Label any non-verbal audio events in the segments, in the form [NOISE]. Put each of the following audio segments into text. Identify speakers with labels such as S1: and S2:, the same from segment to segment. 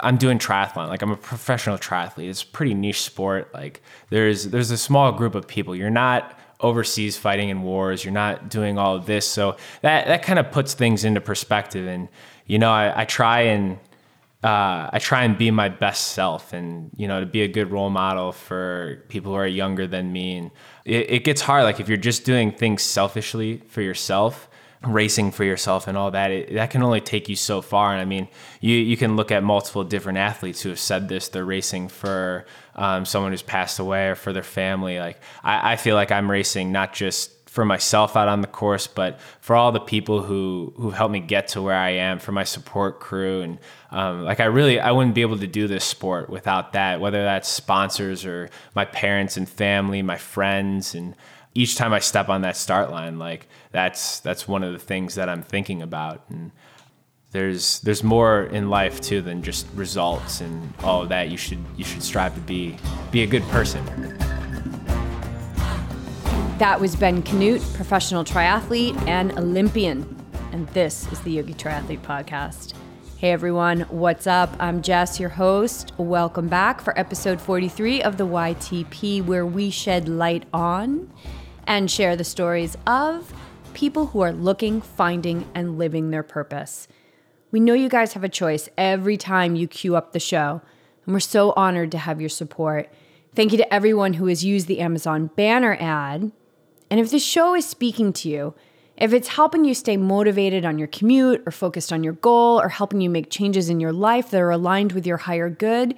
S1: I'm doing triathlon. Like I'm a professional triathlete. It's a pretty niche sport. Like there's there's a small group of people. You're not overseas fighting in wars. You're not doing all of this. So that that kind of puts things into perspective. And you know, I, I try and uh, I try and be my best self, and you know, to be a good role model for people who are younger than me. And it, it gets hard. Like if you're just doing things selfishly for yourself racing for yourself and all that it, that can only take you so far. And i mean you you can look at multiple different athletes who have said this they're racing for um, someone who's passed away or for their family. Like I, I feel like i'm racing not just for myself out on the course but for all the people who who helped me get to where i am for my support crew. And um, like i really i wouldn't be able to do this sport without that whether that's sponsors or my parents and family my friends. And each time I step on that start line, like that's that's one of the things that I'm thinking about. And there's there's more in life too than just results and all of that. You should you should strive to be be a good person.
S2: That was Ben Kanute, professional triathlete and Olympian. And this is the Yogi Triathlete Podcast. Hey everyone, what's up? I'm Jess, your host. Welcome back for episode 43 of the YTP, where we shed light on and share the stories of people who are looking, finding, and living their purpose. We know you guys have a choice every time you queue up the show, and we're so honored to have your support. Thank you to everyone who has used the Amazon banner ad. And if this show is speaking to you, if it's helping you stay motivated on your commute or focused on your goal or helping you make changes in your life that are aligned with your higher good,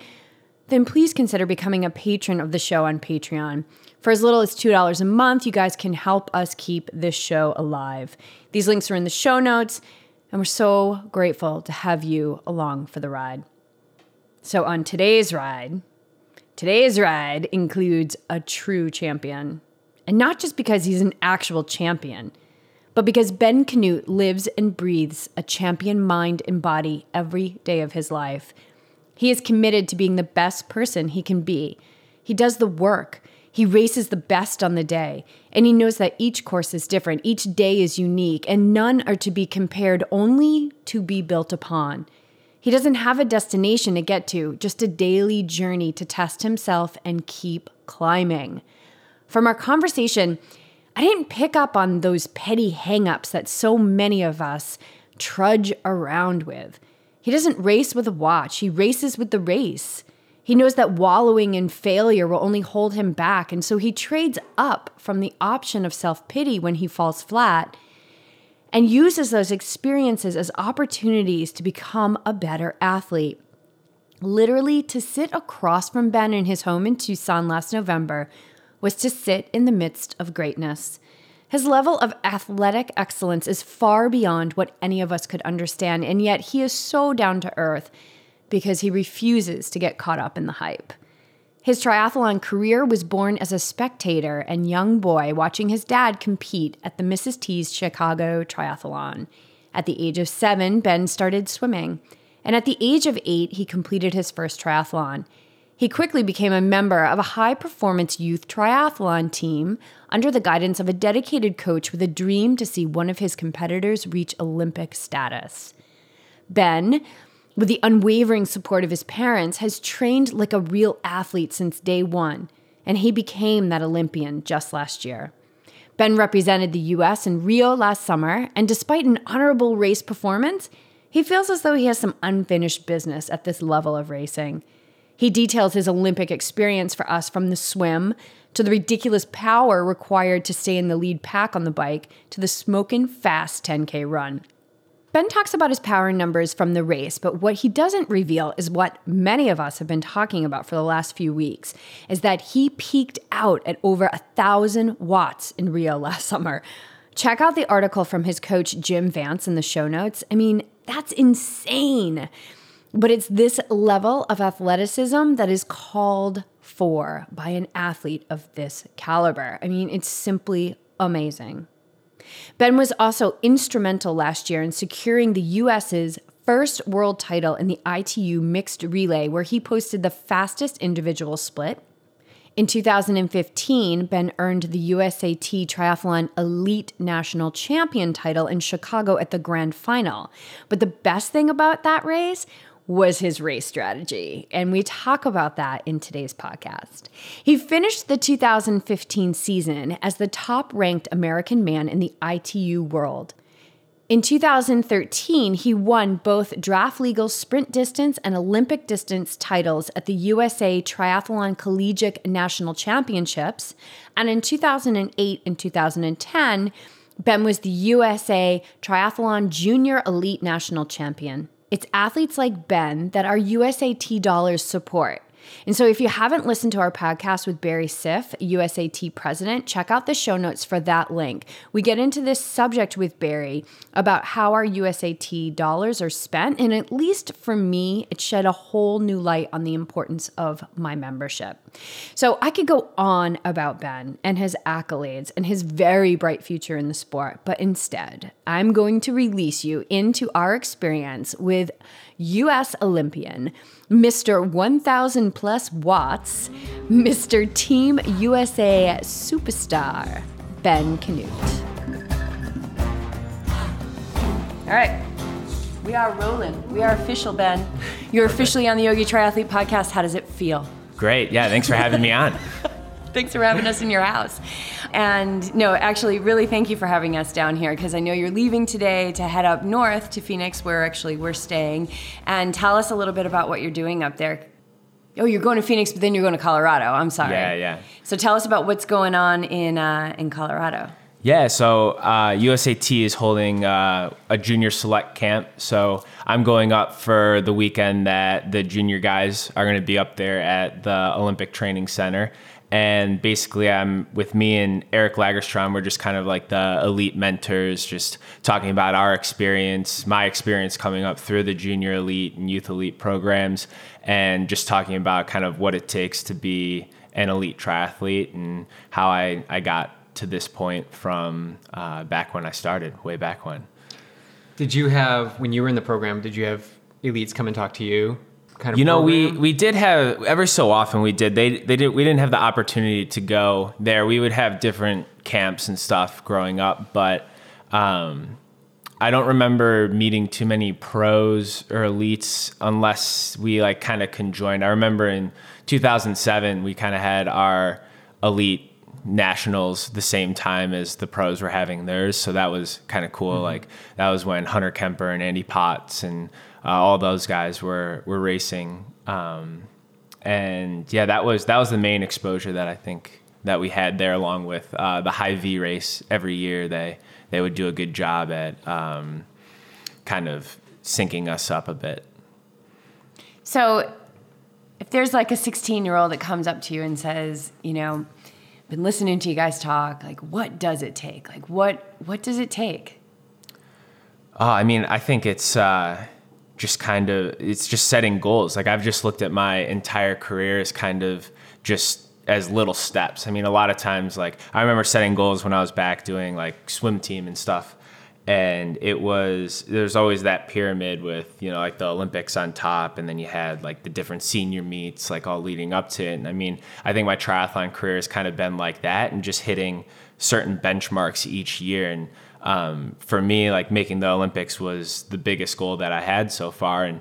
S2: then please consider becoming a patron of the show on Patreon. For as little as $2 a month, you guys can help us keep this show alive. These links are in the show notes, and we're so grateful to have you along for the ride. So, on today's ride, today's ride includes a true champion. And not just because he's an actual champion, but because Ben Kanute lives and breathes a champion mind and body every day of his life. He is committed to being the best person he can be. He does the work. He races the best on the day, and he knows that each course is different, each day is unique, and none are to be compared, only to be built upon. He doesn't have a destination to get to, just a daily journey to test himself and keep climbing. From our conversation, I didn't pick up on those petty hangups that so many of us trudge around with. He doesn't race with a watch, he races with the race. He knows that wallowing in failure will only hold him back, and so he trades up from the option of self pity when he falls flat and uses those experiences as opportunities to become a better athlete. Literally, to sit across from Ben in his home in Tucson last November was to sit in the midst of greatness. His level of athletic excellence is far beyond what any of us could understand, and yet he is so down to earth because he refuses to get caught up in the hype. His triathlon career was born as a spectator and young boy watching his dad compete at the Mrs. T's Chicago Triathlon. At the age of seven, Ben started swimming, and at the age of eight, he completed his first triathlon. He quickly became a member of a high performance youth triathlon team under the guidance of a dedicated coach with a dream to see one of his competitors reach Olympic status. Ben with the unwavering support of his parents, has trained like a real athlete since day one, and he became that Olympian just last year. Ben represented the US in Rio last summer, and despite an honorable race performance, he feels as though he has some unfinished business at this level of racing. He details his Olympic experience for us from the swim to the ridiculous power required to stay in the lead pack on the bike to the smoking fast 10K run. Ben talks about his power numbers from the race, but what he doesn't reveal is what many of us have been talking about for the last few weeks is that he peaked out at over a thousand watts in Rio [LAUGHS] last summer. Check out the article from his coach Jim Vance in the show notes. I mean, that's insane. But it's this level of athleticism that is called for by an athlete of this caliber. I mean, it's simply amazing. Ben was also instrumental last year in securing the US's first world title in the ITU mixed relay, where he posted the fastest individual split. In 2015, Ben earned the USAT Triathlon Elite National Champion title in Chicago at the grand final. But the best thing about that race was his race strategy. And we talk about that in today's podcast. He finished the 2015 season as the top ranked American man in the ITU world. In 2013, he won both draft legal sprint distance and Olympic distance titles at the USA Triathlon Collegiate National Championships. And in 2008 and 2010, Ben was the USA Triathlon Junior Elite National Champion. It's athletes like Ben that our USAT dollars support. And so, if you haven't listened to our podcast with Barry Siff, USAT president, check out the show notes for that link. We get into this subject with Barry about how our USAT dollars are spent. And at least for me, it shed a whole new light on the importance of my membership. So, I could go on about Ben and his accolades and his very bright future in the sport, but instead, I'm going to release you into our experience with US Olympian, Mr. 1000 plus watts, Mr. Team USA superstar, Ben Kanute. All right. We are rolling. We are official, Ben. You're officially on the Yogi Triathlete podcast. How does it feel?
S1: Great. Yeah, thanks for having me on. [LAUGHS]
S2: Thanks for having us in your house. And no, actually, really thank you for having us down here because I know you're leaving today to head up north to Phoenix, where actually we're staying. And tell us a little bit about what you're doing up there. Oh, you're going to Phoenix, but then you're going to Colorado. I'm sorry.
S1: Yeah, yeah.
S2: So tell us about what's going on in uh, in Colorado.
S1: Yeah, so uh, USAT is holding uh, a junior select camp. So I'm going up for the weekend that the junior guys are going to be up there at the Olympic Training Center. And basically, I'm with me and Eric Lagerstrom. We're just kind of like the elite mentors, just talking about our experience, my experience coming up through the junior elite and youth elite programs, and just talking about kind of what it takes to be an elite triathlete and how I, I got to this point from uh, back when I started, way back when.
S3: Did you have when you were in the program? Did you have elites come and talk to you? Kind of
S1: you know,
S3: program?
S1: we we did have ever so often we did. They they did we didn't have the opportunity to go there. We would have different camps and stuff growing up, but um, I don't remember meeting too many pros or elites unless we like kind of conjoined. I remember in 2007 we kind of had our elite nationals the same time as the pros were having theirs. So that was kind of cool. Mm-hmm. Like that was when Hunter Kemper and Andy Potts and uh, all those guys were were racing. Um, and yeah, that was that was the main exposure that I think that we had there, along with uh, the Hy-Vee race every year. They they would do a good job at um, kind of syncing us up a bit.
S2: So, if there's like a 16 year old that comes up to you and says, you know, been listening to you guys talk, like, what does it take? Like, what what does it take?
S1: Oh, I mean, I think it's uh, just kind of it's just setting goals. Like I've just looked at my entire career as kind of just as little steps. I mean, a lot of times, like I remember setting goals when I was back doing like swim team and stuff, and it was there's always that pyramid with you know like the Olympics on top, and then you had like the different senior meets like all leading up to it. And I mean, I think my triathlon career has kind of been like that, and just hitting certain benchmarks each year and um, for me, like making the Olympics was the biggest goal that I had so far, and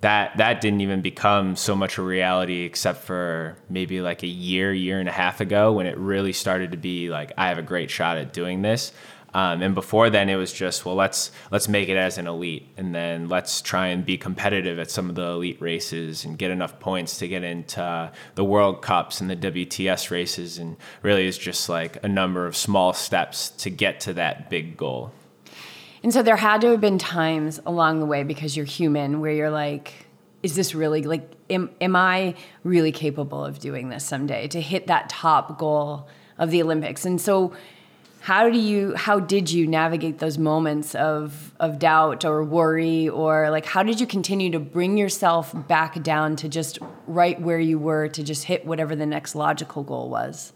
S1: that that didn't even become so much a reality except for maybe like a year, year and a half ago when it really started to be like I have a great shot at doing this. Um, and before then, it was just well, let's let's make it as an elite, and then let's try and be competitive at some of the elite races and get enough points to get into the World Cups and the WTS races. And really, is just like a number of small steps to get to that big goal.
S2: And so there had to have been times along the way because you're human where you're like, is this really like, am, am I really capable of doing this someday to hit that top goal of the Olympics? And so how do you how did you navigate those moments of of doubt or worry or like how did you continue to bring yourself back down to just right where you were to just hit whatever the next logical goal was?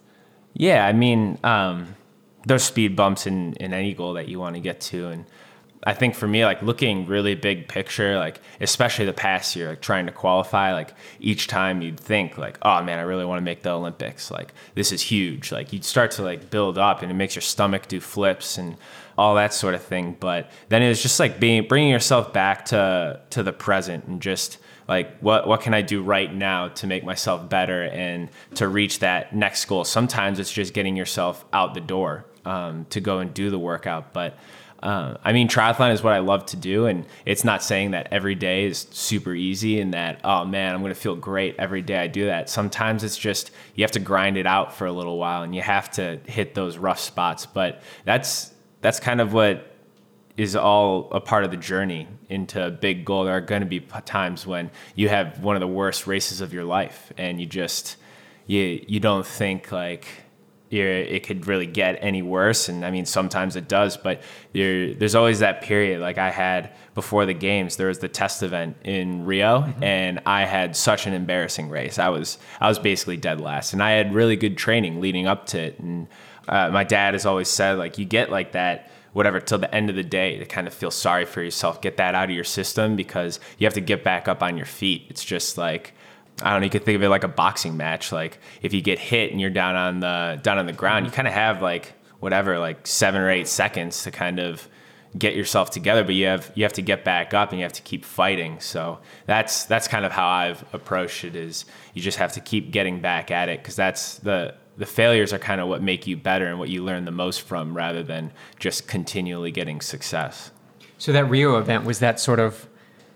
S1: Yeah i mean um, there's speed bumps in in any goal that you want to get to and I think for me, like looking really big picture, like especially the past year, like trying to qualify, like each time you'd think like, oh man, I really want to make the Olympics. Like this is huge. Like you'd start to like build up and it makes your stomach do flips and all that sort of thing. But then it was just like being, bringing yourself back to, to the present and just like, what, what can I do right now to make myself better and to reach that next goal? Sometimes it's just getting yourself out the door um, to go and do the workout. But uh, I mean, triathlon is what I love to do, and it's not saying that every day is super easy and that oh man, I'm going to feel great every day I do that. Sometimes it's just you have to grind it out for a little while, and you have to hit those rough spots. But that's that's kind of what is all a part of the journey into a big goal. There are going to be times when you have one of the worst races of your life, and you just you you don't think like it could really get any worse. And I mean, sometimes it does, but there's always that period. Like I had before the games, there was the test event in Rio, mm-hmm. and I had such an embarrassing race. I was I was basically dead last, and I had really good training leading up to it. And uh, my dad has always said, like, you get like that whatever till the end of the day to kind of feel sorry for yourself get that out of your system because you have to get back up on your feet it's just like I don't know, you could think of it like a boxing match. Like if you get hit and you're down on the down on the ground, you mm-hmm. kind of have like whatever, like seven or eight seconds to kind of get yourself together, but you have you have to get back up and you have to keep fighting. So that's that's kind of how I've approached it is you just have to keep getting back at it because that's the the failures are kind of what make you better and what you learn the most from rather than just continually getting success.
S3: So that Rio event was that sort of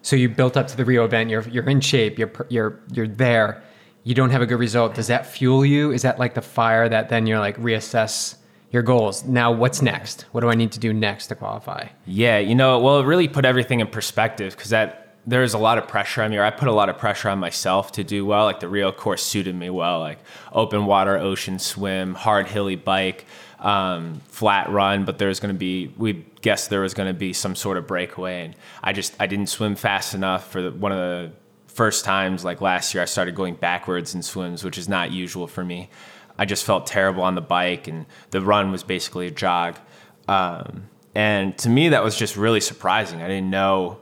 S3: so you built up to the Rio event. You're you're in shape. You're you're you're there. You don't have a good result. Does that fuel you? Is that like the fire that then you're like reassess your goals? Now what's next? What do I need to do next to qualify?
S1: Yeah, you know, well, it really put everything in perspective because that there's a lot of pressure on me, or I put a lot of pressure on myself to do well. Like the Rio course suited me well, like open water, ocean swim, hard hilly bike um, flat run, but there's going to be we guessed there was going to be some sort of breakaway, and I just I didn't swim fast enough for the, one of the first times like last year. I started going backwards in swims, which is not usual for me. I just felt terrible on the bike, and the run was basically a jog. Um, and to me, that was just really surprising. I didn't know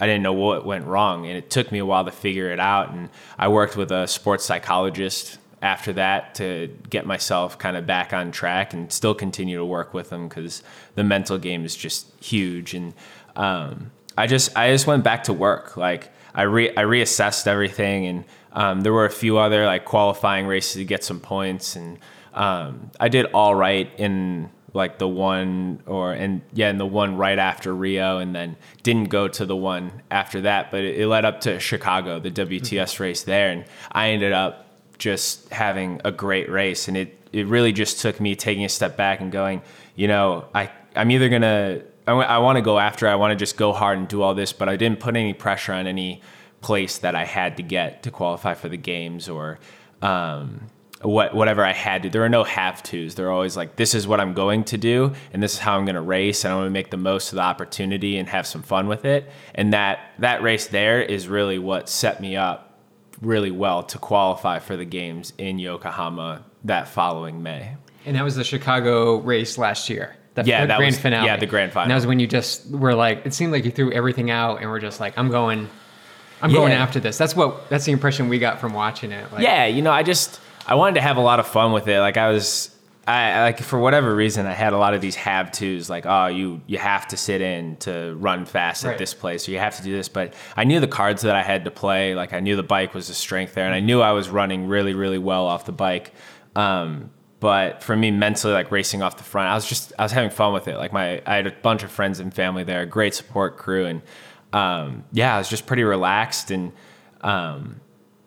S1: I didn't know what went wrong, and it took me a while to figure it out. And I worked with a sports psychologist after that to get myself kind of back on track and still continue to work with them because the mental game is just huge. And um, I just I just went back to work. Like I re I reassessed everything, and um, there were a few other like qualifying races to get some points, and um, I did all right in like the one or and yeah in the one right after rio and then didn't go to the one after that but it, it led up to chicago the wts mm-hmm. race there and i ended up just having a great race. And it, it really just took me taking a step back and going, you know, I, I'm either going to, I want to go after, I want to just go hard and do all this, but I didn't put any pressure on any place that I had to get to qualify for the games or, um, what whatever I had to. There are no have tos. They're always like, this is what I'm going to do, and this is how I'm going to race, and I'm going to make the most of the opportunity and have some fun with it. And that that race there is really what set me up really well to qualify for the games in Yokohama that following May.
S3: And that was the Chicago race last year. The,
S1: yeah,
S3: the
S1: that
S3: grand
S1: was,
S3: finale.
S1: Yeah, the grand final.
S3: And that was when you just were like, it seemed like you threw everything out and were just like, I'm going, I'm yeah. going after this. That's what, that's the impression we got from watching it.
S1: Like, yeah, you know, I just, I wanted to have a lot of fun with it. Like I was, I like for whatever reason I had a lot of these have tos like oh you you have to sit in to run fast right. at this place or you have to do this but I knew the cards that I had to play like I knew the bike was a strength there and I knew I was running really really well off the bike um, but for me mentally like racing off the front I was just I was having fun with it like my I had a bunch of friends and family there great support crew and um, yeah I was just pretty relaxed and um,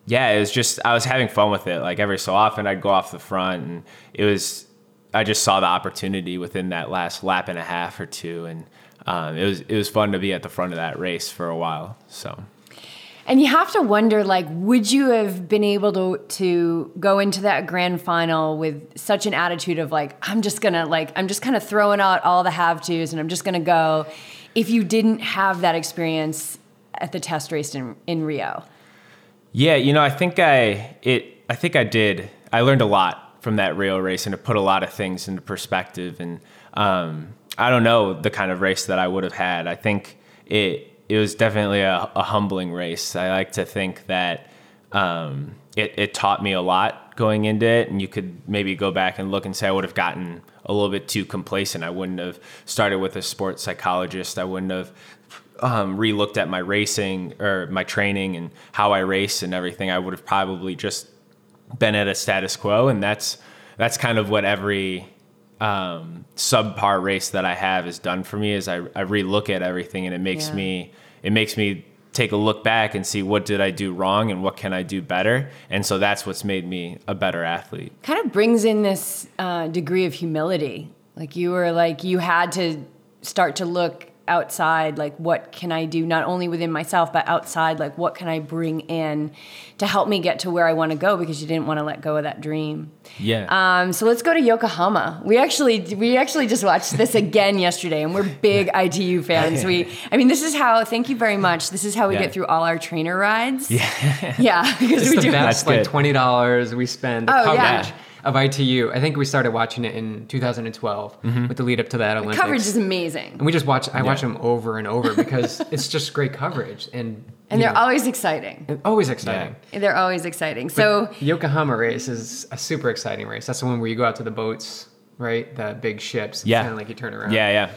S1: yeah, it was just I was having fun with it. Like every so often, I'd go off the front, and it was I just saw the opportunity within that last lap and a half or two, and um, it was it was fun to be at the front of that race for a while. So.
S2: And you have to wonder, like, would you have been able to to go into that grand final with such an attitude of like, I'm just gonna like, I'm just kind of throwing out all the have tos, and I'm just gonna go, if you didn't have that experience at the test race in in Rio?
S1: Yeah, you know, I think I it I think I did. I learned a lot from that Rio race and it put a lot of things into perspective. And um, I don't know the kind of race that I would have had. I think it it was definitely a, a humbling race. I like to think that um, it, it taught me a lot going into it, and you could maybe go back and look and say I would have gotten a little bit too complacent. I wouldn't have started with a sports psychologist. I wouldn't have um, re-looked at my racing or my training and how I race and everything. I would have probably just been at a status quo, and that's that's kind of what every um, subpar race that I have has done for me. Is I, I re-look at everything, and it makes
S2: Yeah.
S1: me it makes me take a look back and see what did I do wrong and what can I do better. And so that's what's made me a better athlete.
S2: kind of brings in this uh, degree of humility. Like you were like you had to start to look outside like what can I do not only within myself but outside like what can I bring in to help me get to where I want to go because you didn't want to let go of that dream.
S1: Yeah.
S2: Um, so let's go to Yokohama. We actually we actually just watched this again [LAUGHS] yesterday, and we're big [LAUGHS] ITU fans. We, [LAUGHS] I mean, this is how. Thank you very much. This is how we
S1: Yeah.
S2: get through all our trainer rides. Yeah, yeah, because
S3: It's
S2: we
S3: the
S2: do.
S3: best,
S1: That's
S3: like twenty dollars we spend. The
S2: Oh, yeah.
S3: Coverage of ITU. I think we started watching it in 2012
S1: Mm-hmm.
S3: with the lead up to that Olympics.
S2: Coverage is amazing,
S3: and we just watch. I watch them over and over because [LAUGHS] it's just great coverage and
S2: and they're
S3: know,
S2: always exciting.
S3: always exciting.
S2: They're always exciting. So
S3: Yokohama race is a super exciting race. That's the one where you go out to the boats, right? The big ships.
S1: Yeah.
S3: Kind of like you turn around.
S1: yeah, yeah.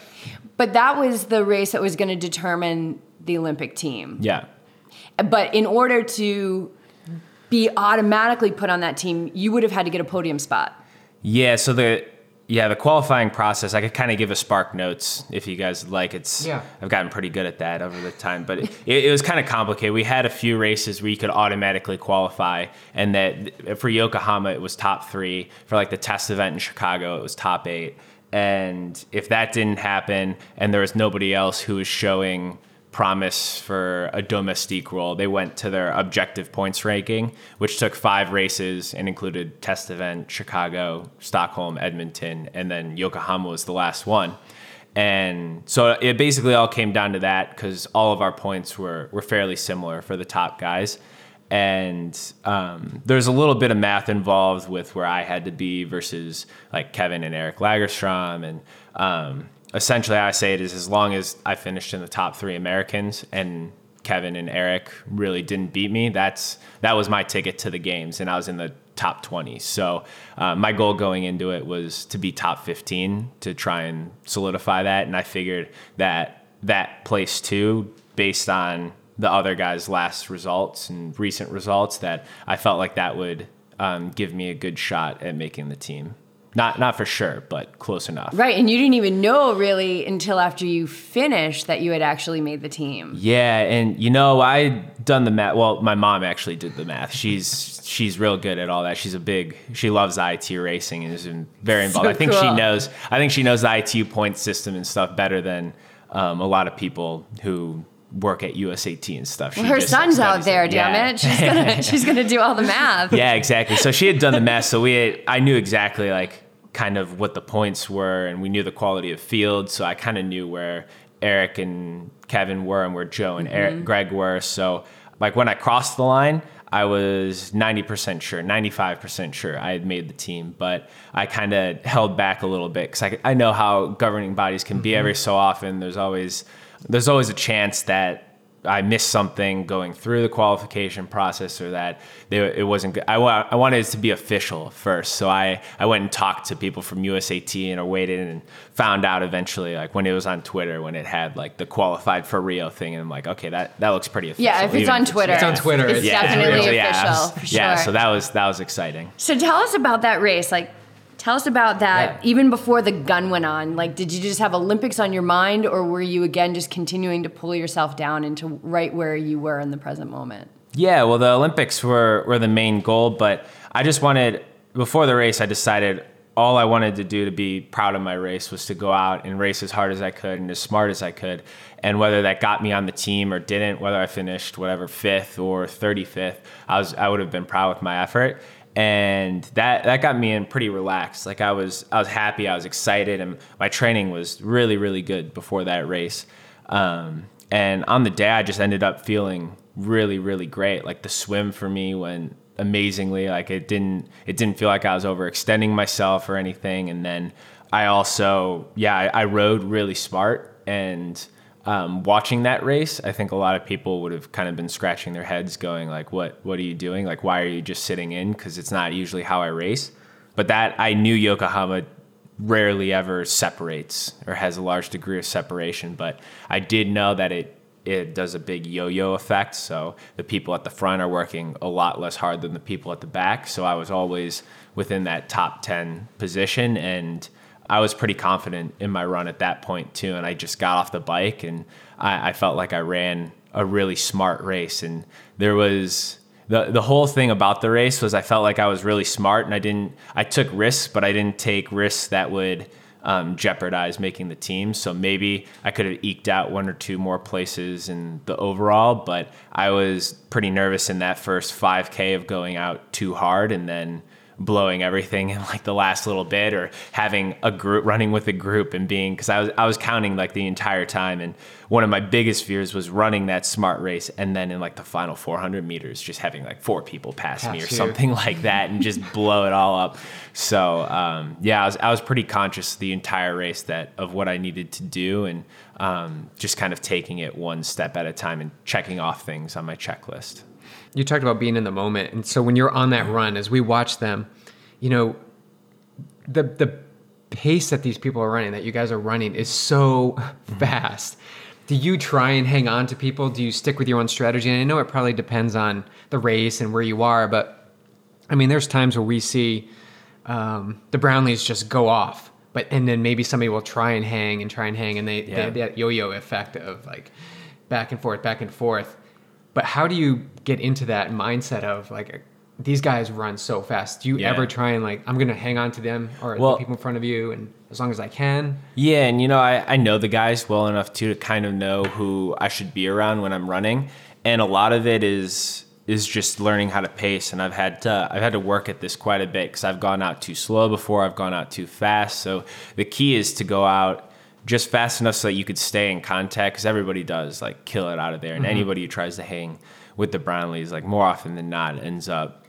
S2: But that was the race that was going to determine the Olympic team.
S1: Yeah.
S2: But in order to be automatically put on that team, you would have had to get a podium spot.
S1: Yeah, so the yeah, the qualifying process, I could kind of give a spark notes if you guys like. It's
S3: Yeah.
S1: I've gotten pretty good at that over the time, but it, it was kind of complicated. We had a few races where you could automatically qualify, and that for Yokohama it was top three. For like the test event in Chicago, it was top eight. And if that didn't happen, and there was nobody else who was showing promise for a domestique role. They went to their objective points ranking, which took five races and included test event, Chicago, Stockholm, Edmonton, and then Yokohama was the last one. And so it basically all came down to that because all of our points were, were fairly similar for the top guys. And um, there's a little bit of math involved with where I had to be versus like Kevin and Eric Lagerstrom. And um, essentially, I say it is as long as I finished in the top three Americans and Kevin and Eric really didn't beat me, that's that was my ticket to the games, and I was in the top 20. So uh, my goal going into it was to be top 15 to try and solidify that, and I figured that that place too, based on the other guys' last results and recent results, that I felt like that would um, give me a good shot at making the team. Not not for sure, but close enough.
S2: Right. And you didn't even know really until after you finished that you had actually made the team.
S1: Yeah, and you know, I done the math. Well, my mom actually did the math. She's she's real good at all that. She's a big. She loves IT racing and is in- very involved.
S2: So
S1: I think she knows. I think she knows the ITU point system and stuff better than um, a lot of people who work at USAT and stuff.
S2: Her son's out there,
S1: it.
S2: damn
S1: Yeah.
S2: it. She's gonna [LAUGHS] she's gonna do all the math.
S1: yeah, exactly. So she had done the math, so we had, I knew exactly like kind of what the points were, and we knew the quality of field. So I kind of knew where Eric and Kevin were, and where Joe and Eric, mm-hmm. Greg were. So like when I crossed the line. I was 90% sure, 95% sure I had made the team, but I kind of held back a little bit because I, I know how governing bodies can be mm-hmm. every so often. There's always there's always a chance that I missed something going through the qualification process or that they, it wasn't good. I, wa- I wanted it to be official first. So I, I went and talked to people from USAT and I waited and found out eventually, like when it was on Twitter, when it had like the qualified for Rio thing. And I'm like, okay, that, that looks pretty official.
S2: Yeah, if it's
S1: even
S2: on Twitter.
S3: It's on Twitter.
S2: It's
S3: Yeah,
S2: definitely
S1: Yeah,
S2: official,
S1: yeah.
S2: for sure.
S1: Yeah, so that was, that was exciting.
S2: So tell us about that race. Like, tell us about that.
S1: Yeah.
S2: Even before the gun went on, like, did you just have Olympics on your mind, or were you again just continuing to pull yourself down into right where you were in the present moment?
S1: Yeah, well, the Olympics were, were the main goal, but I just wanted, before the race, I decided all I wanted to do to be proud of my race was to go out and race as hard as I could and as smart as I could. And whether that got me on the team or didn't, whether I finished whatever fifth or 35th, I was I would have been proud with my effort. And that that got me in pretty relaxed. Like I was I was happy, I was excited, and my training was really really good before that race. Um, and on the day, I just ended up feeling really, really great. Like the swim for me went amazingly. Like it didn't, it didn't feel like I was overextending myself or anything. And then I also, yeah, I, I rode really smart and um, watching that race, I think a lot of people would have kind of been scratching their heads, going like, "What? What are you doing? Like, why are you just sitting in? Because it's not usually how I race." But that I knew Yokohama rarely ever separates or has a large degree of separation. But I did know that it it does a big yo-yo effect. So the people at the front are working a lot less hard than the people at the back. So I was always within that top ten position and I was pretty confident in my run at that point too. And I just got off the bike and I, I felt like I ran a really smart race. And there was the the whole thing about the race was I felt like I was really smart and I didn't I took risks, but I didn't take risks that would um, jeopardize making the team. So maybe I could have eked out one or two more places in the overall, but I was pretty nervous in that first 5K of going out too hard and then blowing everything in like the last little bit or having a group running with a group and being because I was I was counting like the entire time and one of my biggest fears was running that smart race and then in like the final 400 meters just having like four people pass, pass me or you. something [LAUGHS] like that and just blow it all up so um, yeah I was, I was pretty conscious the entire race that of what I needed to do and um, just kind of taking it one step at a time and checking off things on my checklist
S3: you talked about being in the moment, and so when you're on that run, as we watch them, you know, the the pace that these people are running, that you guys are running, is so mm-hmm. [LAUGHS] fast. Do you try and hang on to people? Do you stick with your own strategy? And I know it probably depends on the race and where you are, but I mean, there's times where we see um, the Brownlees just go off, but and then maybe somebody will try and hang and try and hang, and they, yeah. they have that yo-yo effect of like back and forth, back and forth. But how do you get into that mindset of like these guys run so fast? Do you yeah. ever try and like I'm gonna hang on to them or well, the people in front of you and as long as I can?
S1: Yeah, and you know I, I know the guys well enough too to kind of know who I should be around when I'm running, and a lot of it is is just learning how to pace and I've had to I've had to work at this quite a bit cuz I've gone out too slow before I've gone out too fast so the key is to go out just fast enough so that you could stay in contact because everybody does like kill it out of there. And mm-hmm. anybody who tries to hang with the brownlees like more often than not ends up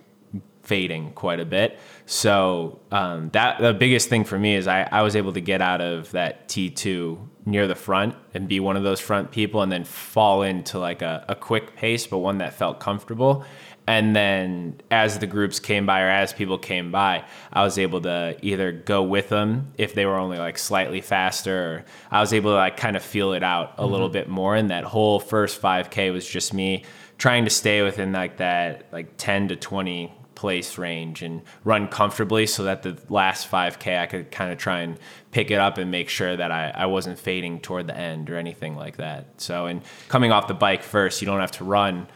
S1: fading quite a bit. So um, that the biggest thing for me is I, I was able to get out of that t2 near the front and be one of those front people and then fall into like a, a quick pace but one that felt comfortable and then as the groups came by or as people came by i was able to either go with them if they were only like slightly faster or i was able to like kind of feel it out a mm-hmm. little bit more and that whole first 5k was just me trying to stay within like that like 10 to 20 place range and run comfortably so that the last 5k i could kind of try and pick it up and make sure that I, I wasn't fading toward the end or anything like that so and coming off the bike first you don't have to run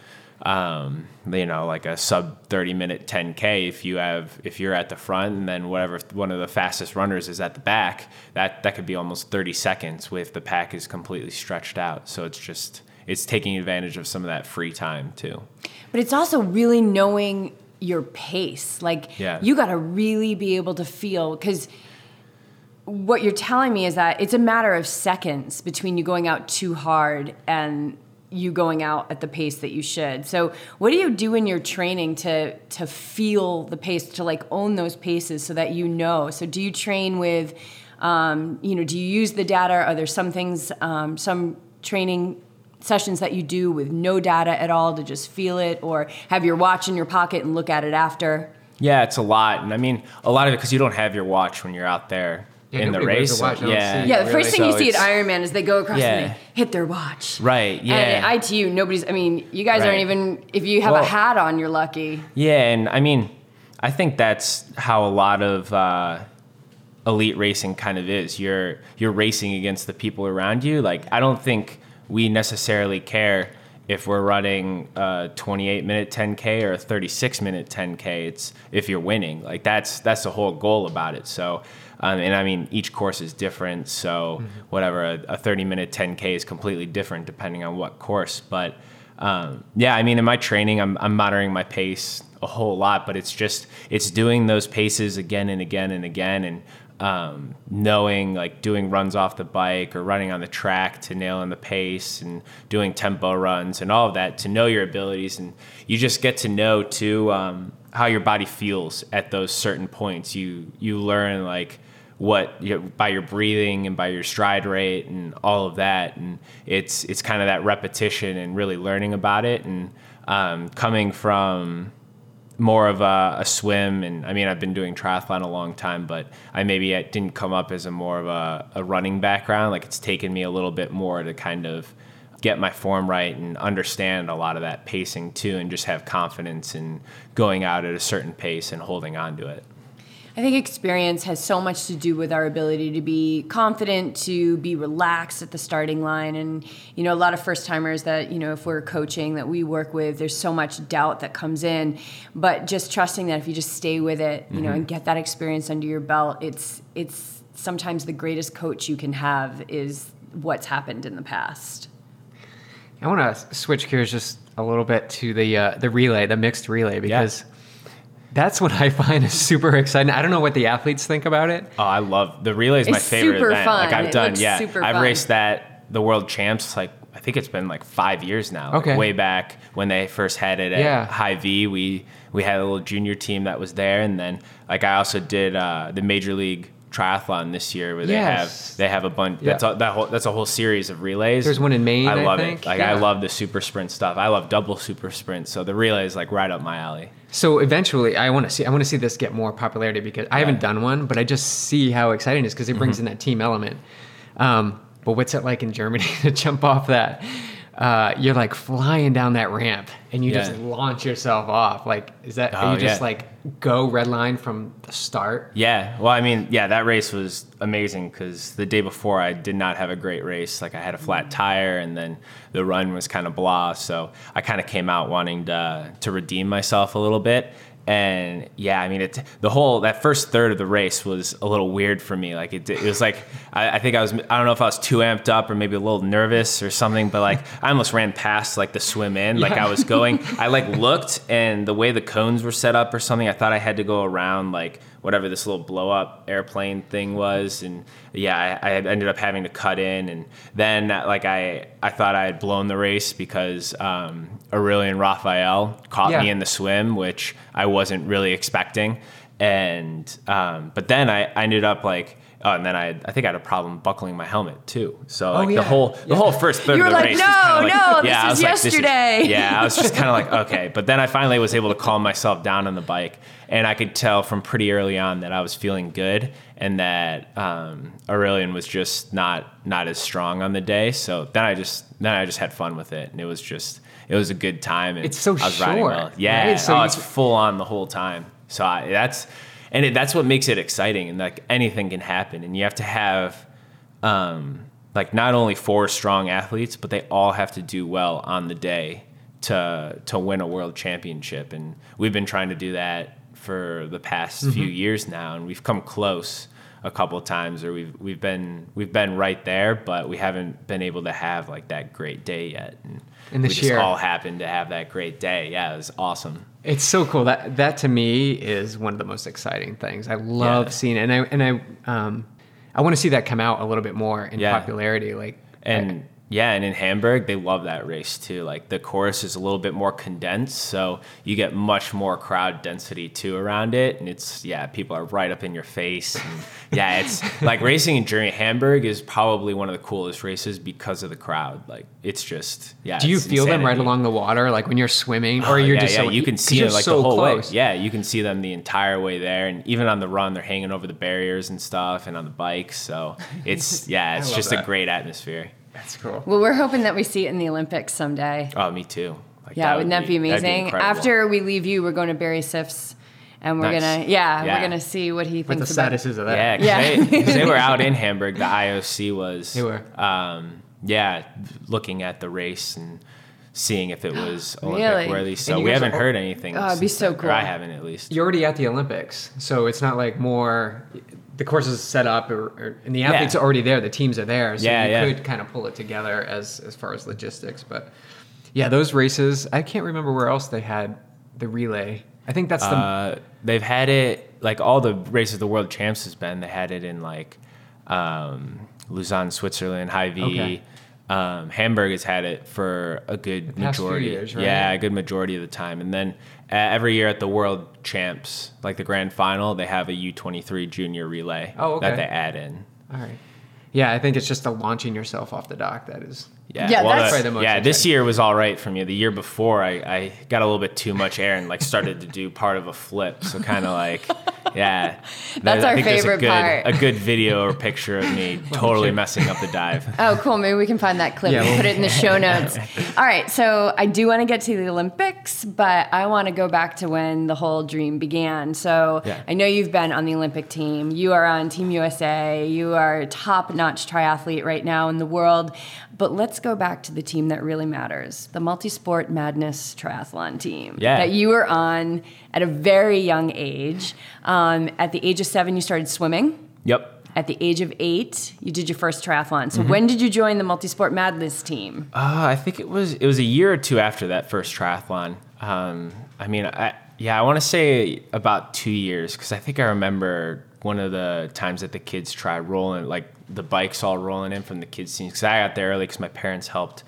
S1: um, you know, like a sub 30 minute 10K. If you have, if you're at the front and then whatever one of the fastest runners is at the back, that, that could be almost 30 seconds if the pack is completely stretched out. So it's just, it's taking advantage of some of that free time too.
S2: But it's also really knowing your pace. Like, yeah. you got to really be able to feel, because what you're telling me is that it's a matter of seconds between you going out too hard and you going out at the pace that you should. So, what do you do in your training to to feel the pace, to like own those paces, so that you know? So, do you train with, um, you know, do you use the data? Are there some things, um, some training sessions that you do with no data at all to just feel it, or have your watch in your pocket and look at it after?
S1: Yeah, it's a lot, and I mean a lot of it because you don't have your watch when you're out there yeah, in the race.
S2: Watch, yeah, yeah. The first thing so you see at Ironman is they go across yeah. and they hit their watch.
S1: Right. Yeah.
S2: And at ITU, nobody's. I mean, you guys right. aren't even. If you have well, a hat on, you're lucky.
S1: Yeah, and I mean, I think that's how a lot of uh, elite racing kind of is. You're you're racing against the people around you. Like I don't think we necessarily care if we're running a 28 minute 10k or a 36 minute 10k it's if you're winning like that's that's the whole goal about it so um, and I mean, each course is different. So, mm-hmm. whatever, a, a, 30 minute 10K is completely different depending on what course. But um, yeah, I mean, in my training, I'm, I'm monitoring my pace a whole lot, but it's just, it's doing those paces again and again and again. And um, knowing like doing runs off the bike or running on the track to nail in the pace and doing tempo runs and all of that to know your abilities and you just get to know too um, how your body feels at those certain points you you learn like what you know, by your breathing and by your stride rate and all of that. And it's it's kind of that repetition and really learning about it. And um, coming from more of a, a, swim and i mean i've been doing triathlon a long time but i maybe it didn't come up as a more of a, a running background. Like it's taken me a little bit more to kind of get my form right and understand a lot of that pacing too and just have confidence in going out at a certain pace and holding on to it
S2: I think experience has so much to do with our ability to be confident, to be relaxed at the starting line. And, you know, a lot of first timers that, you know, if we're coaching that we work with, there's so much doubt that comes in. But just trusting that if you just stay with it, you mm-hmm. know, and get that experience under your belt, it's, it's sometimes the greatest coach you can have is what's happened in the past.
S3: I want to switch gears just a little bit to the uh, the relay, the mixed relay, because yeah that's what I find is super exciting. I don't know what the athletes think about it.
S1: Oh, I love the relay is my
S2: it's
S1: favorite
S2: super
S1: event.
S2: Fun.
S1: Like I've
S2: it
S1: done, yeah.
S2: I've
S1: fun. raced that the world champs like I think it's been like five years now.
S3: Okay.
S1: Like way back when they first had it at
S3: yeah.
S1: Hy-Vee, we we had a little junior team that was there, and then like I also did uh, the major league triathlon this year where they
S3: yes.
S1: have they have a bunch
S3: yeah.
S1: that's a, that whole that's a whole series of relays.
S3: There's one in Maine.
S1: I love
S3: I
S1: it. Like yeah. I love the super sprint stuff. I love double super sprint. So the relay is like right up my alley.
S3: So eventually, I want to see I want to see this get more popularity because I haven't done one, but I just see how exciting it is because it brings mm-hmm. in that team element. Um, but what's it like in Germany [LAUGHS] to jump off that? Uh, you're like flying down that ramp and you yeah. just launch yourself off. Like, is that, oh, you just yeah. like go red line from the start?
S1: Yeah. Well, I mean, yeah, that race was amazing because the day before I did not have a great race. Like, I had a flat tire and then the run was kind of blah. So I kind of came out wanting to, to redeem myself a little bit and yeah, I mean, it the whole that first third of the race was a little weird for me. Like it, it was like I, I, think I was I don't know if I was too amped up or maybe a little nervous or something, but like I almost ran past like the swim in. Like I was going, I like [LAUGHS] looked and the way the cones were set up or something, I thought I had to go around like whatever this little blow up airplane thing was and yeah I, I, ended up having to cut in and then like i i thought i had blown the race because um, aurelien raphael caught yeah. me in the swim which i wasn't really expecting and um, but then I, I ended up like Oh, and then I, I think I had a problem buckling my helmet too. So like oh, yeah. the whole the yeah. whole first third
S2: you
S1: of the
S2: like,
S1: race.
S2: No, like,
S1: no, [LAUGHS]
S2: yeah, this is yesterday.
S1: Like, is, yeah, I was just kind of like, [LAUGHS] okay. But then I finally was able to calm myself down on the bike, and I could tell from pretty early on that I was feeling good, and that um, Aurelien was just not not as strong on the day. So then I just then I just had fun with it, and it was just it was a good time. And
S3: it's so
S1: I was
S3: short.
S1: riding well. Yeah,
S3: right? so
S1: oh, it's full on the whole time. So I, that's and it, that's what makes it exciting and like anything can happen and you have to have um, like not only four strong athletes but they all have to do well on the day to to win a world championship and we've been trying to do that for the past mm-hmm. few years now and we've come close a couple times or we've we've been we've been right there but we haven't been able to have like that great day yet and,
S3: and this
S1: we
S3: year
S1: all happened to have that great day yeah it was awesome
S3: it's so cool. That that to me is one of the most exciting things. I love yeah. seeing it, and I and I um, I want to see that come out a little bit more in yeah. popularity. Like
S1: and
S3: I,
S1: yeah, and in Hamburg, they love that race too. Like the course is a little bit more condensed, so you get much more crowd density too around it. And it's, yeah, people are right up in your face. And yeah, it's [LAUGHS] like racing in Germany. Hamburg is probably one of the coolest races because of the crowd. Like it's just, yeah.
S3: Do you feel
S1: insanity.
S3: them right along the water, like when you're swimming, or
S1: oh,
S3: you're
S1: yeah,
S3: just
S1: yeah,
S3: so,
S1: you can see them like
S3: so
S1: the whole
S3: close.
S1: way. Yeah, you can see them the entire way there, and even on the run, they're hanging over the barriers and stuff, and on the bikes. So [LAUGHS] it's, yeah, it's just that. a great atmosphere.
S3: That's cool.
S2: Well, we're hoping that we see it in the Olympics someday.
S1: Oh, me too.
S2: Like, yeah, that wouldn't that be, be amazing? Be After we leave you, we're going to Barry Siff's and we're nice. gonna yeah, yeah, we're gonna see what he thinks.
S3: What the status is of
S1: that? Yeah, yeah. They, they, were out in [LAUGHS] Hamburg. The IOC was.
S3: They were.
S1: Um, yeah, looking at the race and seeing if it [GASPS] was Olympic
S2: really?
S1: worthy. So we haven't heard anything.
S2: Oh, it'd be so cool.
S1: I haven't at least.
S3: You're already at the Olympics, so it's not like more the course is set up or, or, and the athletes yeah. are already there the teams are there so
S1: yeah,
S3: you
S1: yeah.
S3: could kind of pull it together as as far as logistics but yeah those races i can't remember where else they had the relay i think that's the
S1: uh, they've had it like all the races the world champs has been they had it in like um, lausanne switzerland Hy-Vee.
S3: okay.
S1: Um, Hamburg has had it for a good majority.
S3: years, right?
S1: Yeah, a good majority of the time. And then uh, every year at the World Champs, like the grand final, they have a U23 junior relay
S3: Oh, okay.
S1: that they add in.
S3: All right. Yeah, I think it's just the launching yourself off the dock that is.
S1: Yeah,
S2: Yeah,
S1: well,
S2: that's-
S1: the-
S3: Probably the most
S1: yeah. This year was all right for me. The year before, I, I got a little bit too much air and like started to do part of a flip. So kind of like, [LAUGHS] yeah.
S2: That's
S1: I
S2: our
S1: think there's
S2: favorite
S1: a good,
S2: part.
S1: A good video or picture of me [LAUGHS] totally messing up the dive. [LAUGHS]
S2: Oh, cool. Maybe we can find that clip
S3: Yeah,
S2: and
S3: we'll-
S2: put it in the show notes. All right. So I do want to get to the Olympics, but I want to go back to when the whole dream began. So
S1: Yeah.
S2: I know you've been on the Olympic team. You are on Team USA. You are a top notch triathlete right now in the world. But let's go back to the team that really matters the Multi Sport Madness Triathlon team
S1: Yeah.
S2: that you were on at a very young age. Um, at the age of seven, you started swimming.
S1: Yep.
S2: At the age of eight, you did your first triathlon.
S1: Mm-hmm.
S2: So when did you join the Multisport Madness team?
S1: Uh, I think it was it was a year or two after that first triathlon. Um, I mean, I, yeah, I want to say about two years because I think I remember one of the times that the kids tried rolling, like the bikes all rolling in from the kids' team. Because I got there early because my parents helped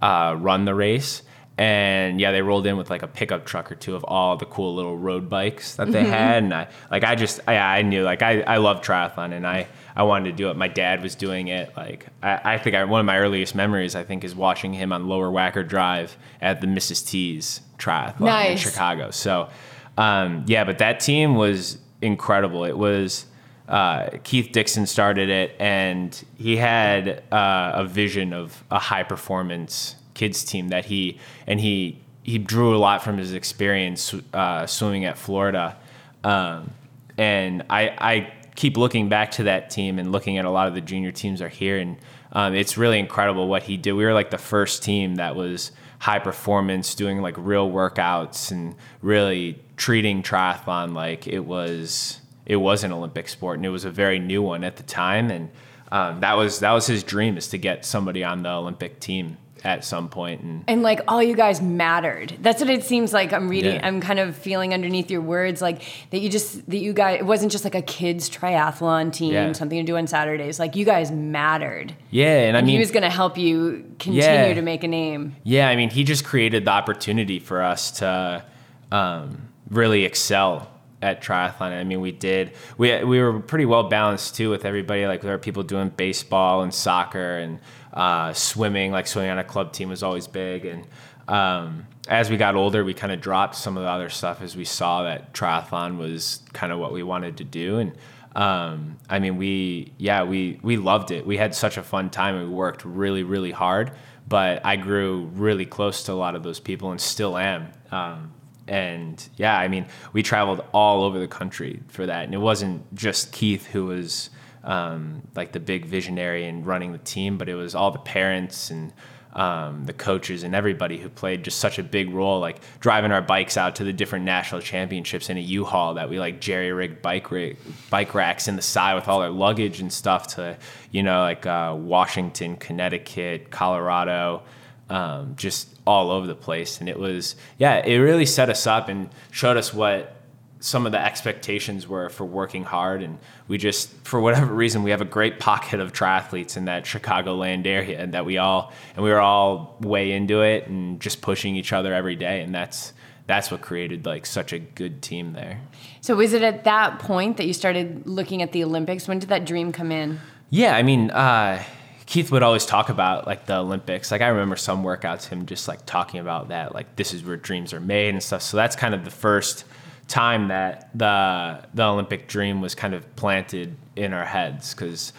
S1: uh, run the race. And yeah, they rolled in with like a pickup truck or two of all the cool little road bikes that they had, and I like I just I, I knew like I, I love triathlon and I I wanted to do it. My dad was doing it. Like I, I think I, one of my earliest memories I think is watching him on Lower Wacker Drive at the Mrs. T's triathlon in Chicago. So um, yeah, but that team was incredible. It was uh, Keith Dixon started it, and he had uh, a vision of a high performance kids team that he and he he drew a lot from his experience uh, swimming at Florida, um, and I I keep looking back to that team and looking at a lot of the junior teams are here, and um, it's really incredible what he did. We were like the first team that was high performance, doing like real workouts and really treating triathlon like it was it was an Olympic sport, and it was a very new one at the time, and um, that was that was his dream is to get somebody on the Olympic team at some point, and
S2: And like all you guys mattered. That's what it seems like. I'm reading.
S1: Yeah.
S2: I'm kind of feeling underneath your words, like that you just that you guys. It wasn't just like a kids triathlon team,
S1: Yeah.
S2: something to do on Saturdays. Like you guys mattered.
S1: yeah, and I mean
S2: he was going to help you continue
S1: Yeah.
S2: to make a name.
S1: Yeah, I mean, he just created the opportunity for us to um, really excel at triathlon. I mean, we did. We we were pretty well balanced too with everybody. Like there were people doing baseball and soccer and uh, swimming. Like swimming on a club team was always big. And um, as we got older, we kind of dropped some of the other stuff as we saw that triathlon was kind of what we wanted to do. And um, I mean, we yeah we we loved it. We had such a fun time. We worked really really hard. But I grew really close to a lot of those people and still am. Um, and yeah, I mean, we traveled all over the country for that, and it wasn't just Keith who was um, like the big visionary and running the team, but it was all the parents and um, the coaches and everybody who played just such a big role, like driving our bikes out to the different national championships in a U-Haul that we like jerry rigged bike rig, bike racks in the side with all our luggage and stuff to, you know, like uh, Washington, Connecticut, Colorado, um, just all over the place. And it was, yeah, it really set us up and showed us what some of the expectations were for working hard. And we just, for whatever reason, we have a great pocket of triathletes in that Chicagoland area and that we all, and we were all way into it and just pushing each other every day. And that's, that's what created like such a good team there.
S2: So was it at that point that you started looking at the Olympics? When did that dream come in?
S1: Yeah, I mean, uh, Keith would always talk about like the Olympics. Like I remember some workouts, him just like talking about that, like this is where dreams are made and stuff. So that's kind of the first time that the the Olympic dream was kind of planted in our heads. Because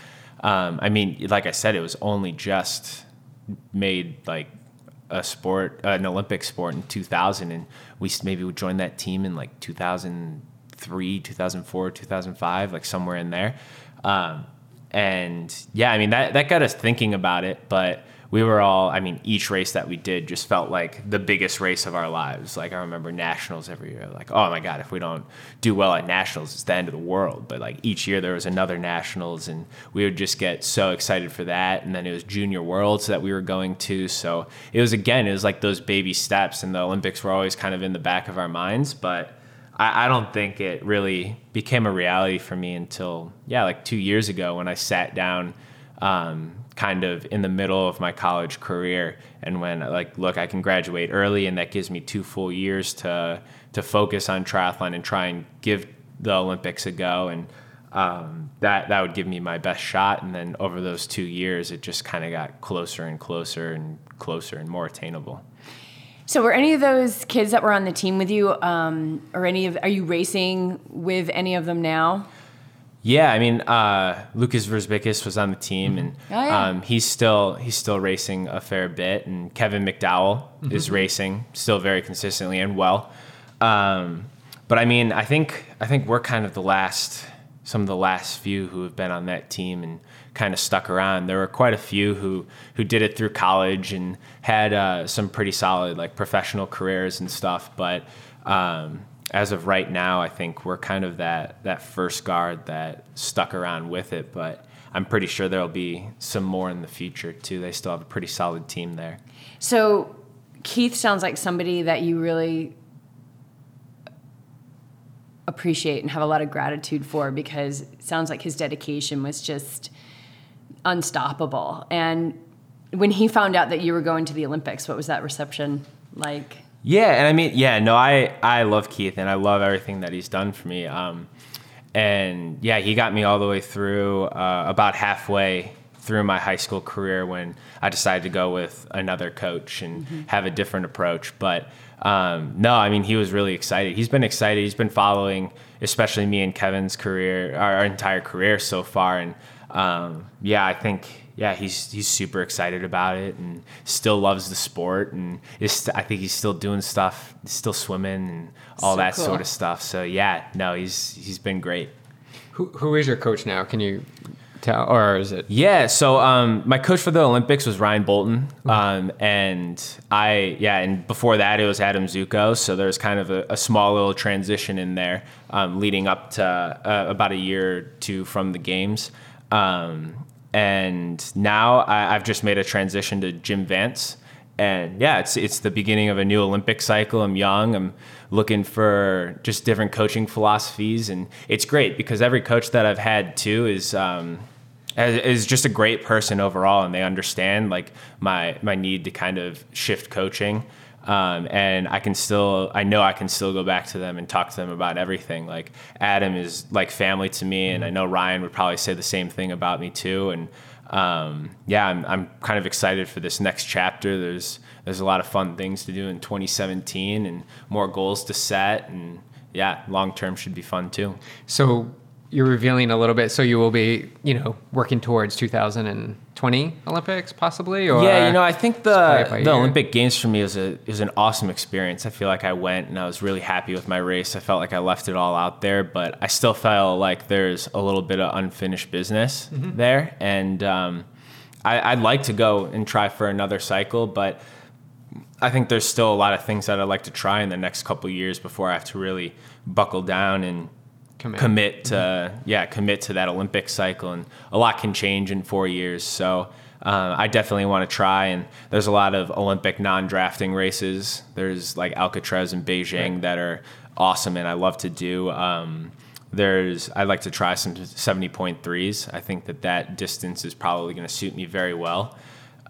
S1: um, I mean, like I said, it was only just made like a sport, an Olympic sport in 2000, and we maybe would join that team in like 2003, 2004, 2005, like somewhere in there. Um, and yeah, I mean that that got us thinking about it, but we were all, I mean, each race that we did just felt like the biggest race of our lives. Like I remember nationals every year. Like, oh my God, if we don't do well at nationals, it's the end of the world. But like each year there was another nationals and we would just get so excited for that. And then it was junior worlds that we were going to. So it was, again, it was like those baby steps and the Olympics were always kind of in the back of our minds. But I, I don't think it really became a reality for me until, yeah, like two years ago when I sat down um, kind of in the middle of my college career. And when like, look, I can graduate early, and that gives me two full years to to focus on triathlon and try and give the Olympics a go. And um, that that would give me my best shot. And then over those two years, it just kind of got closer and closer and closer and more attainable.
S2: So, were any of those kids that were on the team with you, um, or any of, are you racing with any of them now?
S1: Yeah, I mean, uh, Lukas Verzbicas was on the team, and
S2: Oh, yeah.
S1: um, he's still he's still racing a fair bit. And Kevin McDowell is racing still very consistently and well. Um, but I mean, I think I think we're kind of the last, some of the last few who have been on that team and kind of stuck around. There were quite a few who who did it through college and had uh, some pretty solid like professional careers and stuff. But um, as of right now, I think we're kind of that that first guard that stuck around with it. But I'm pretty sure there'll be some more in the future too. They still have a pretty solid team there.
S2: So, Keith sounds like somebody that you really appreciate and have a lot of gratitude for because it sounds like his dedication was just unstoppable. And when he found out that you were going to the Olympics, what was that reception like?
S1: Yeah, and I mean, yeah, no, I I love Keith and I love everything that he's done for me. Um, and yeah, he got me all the way through uh, about halfway through my high school career when I decided to go with another coach and have a different approach. But um, no, I mean, he was really excited. He's been excited. He's been following, especially me and Kevin's career, our, our entire career so far. And um, yeah, I think yeah, he's he's super excited about it and still loves the sport and is st- I think he's still doing stuff, still swimming and all
S2: So
S1: that
S2: cool.
S1: sort of stuff. So yeah, no, he's he's been great.
S3: Who, who is your coach now? Can you tell, or is it?
S1: Yeah, so um, my coach for the Olympics was Ryan Bolton, um, and I yeah, and before that it was Adam Zucco. So there's kind of a, a small little transition in there, um, leading up to uh, about a year or two from the games, um, and now I, I've just made a transition to Jim Vance. And yeah, it's it's the beginning of a new Olympic cycle. I'm young. I'm looking for just different coaching philosophies, and it's great because every coach that I've had too is um, is just a great person overall, and they understand like my my need to kind of shift coaching. Um, and I can still, I know I can still go back to them and talk to them about everything. Like Adam is like family to me, and I know Ryan would probably say the same thing about me too. And um, yeah, I'm, I'm kind of excited for this next chapter. There's there's a lot of fun things to do in 2017, and more goals to set, and yeah, long term should be fun too.
S3: So you're revealing a little bit. So you will be, you know, working towards 2020 Olympics, possibly. Or
S1: yeah, you know, I think the the
S3: ear.
S1: Olympic Games for me is a is an awesome experience. I feel like I went and I was really happy with my race. I felt like I left it all out there, but I still felt like there's a little bit of unfinished business
S3: Mm-hmm.
S1: there, and um, I, I'd like to go and try for another cycle, but I think there's still a lot of things that I'd like to try in the next couple years before I have to really buckle down and
S3: Commit.
S1: commit, to yeah commit to that Olympic cycle, and a lot can change in four years. So uh, I definitely want to try. And there's a lot of Olympic non-drafting races. There's like Alcatraz and Beijing that are awesome, and I love to do. Um, there's I'd like to try some 70.3s. I think that that distance is probably going to suit me very well.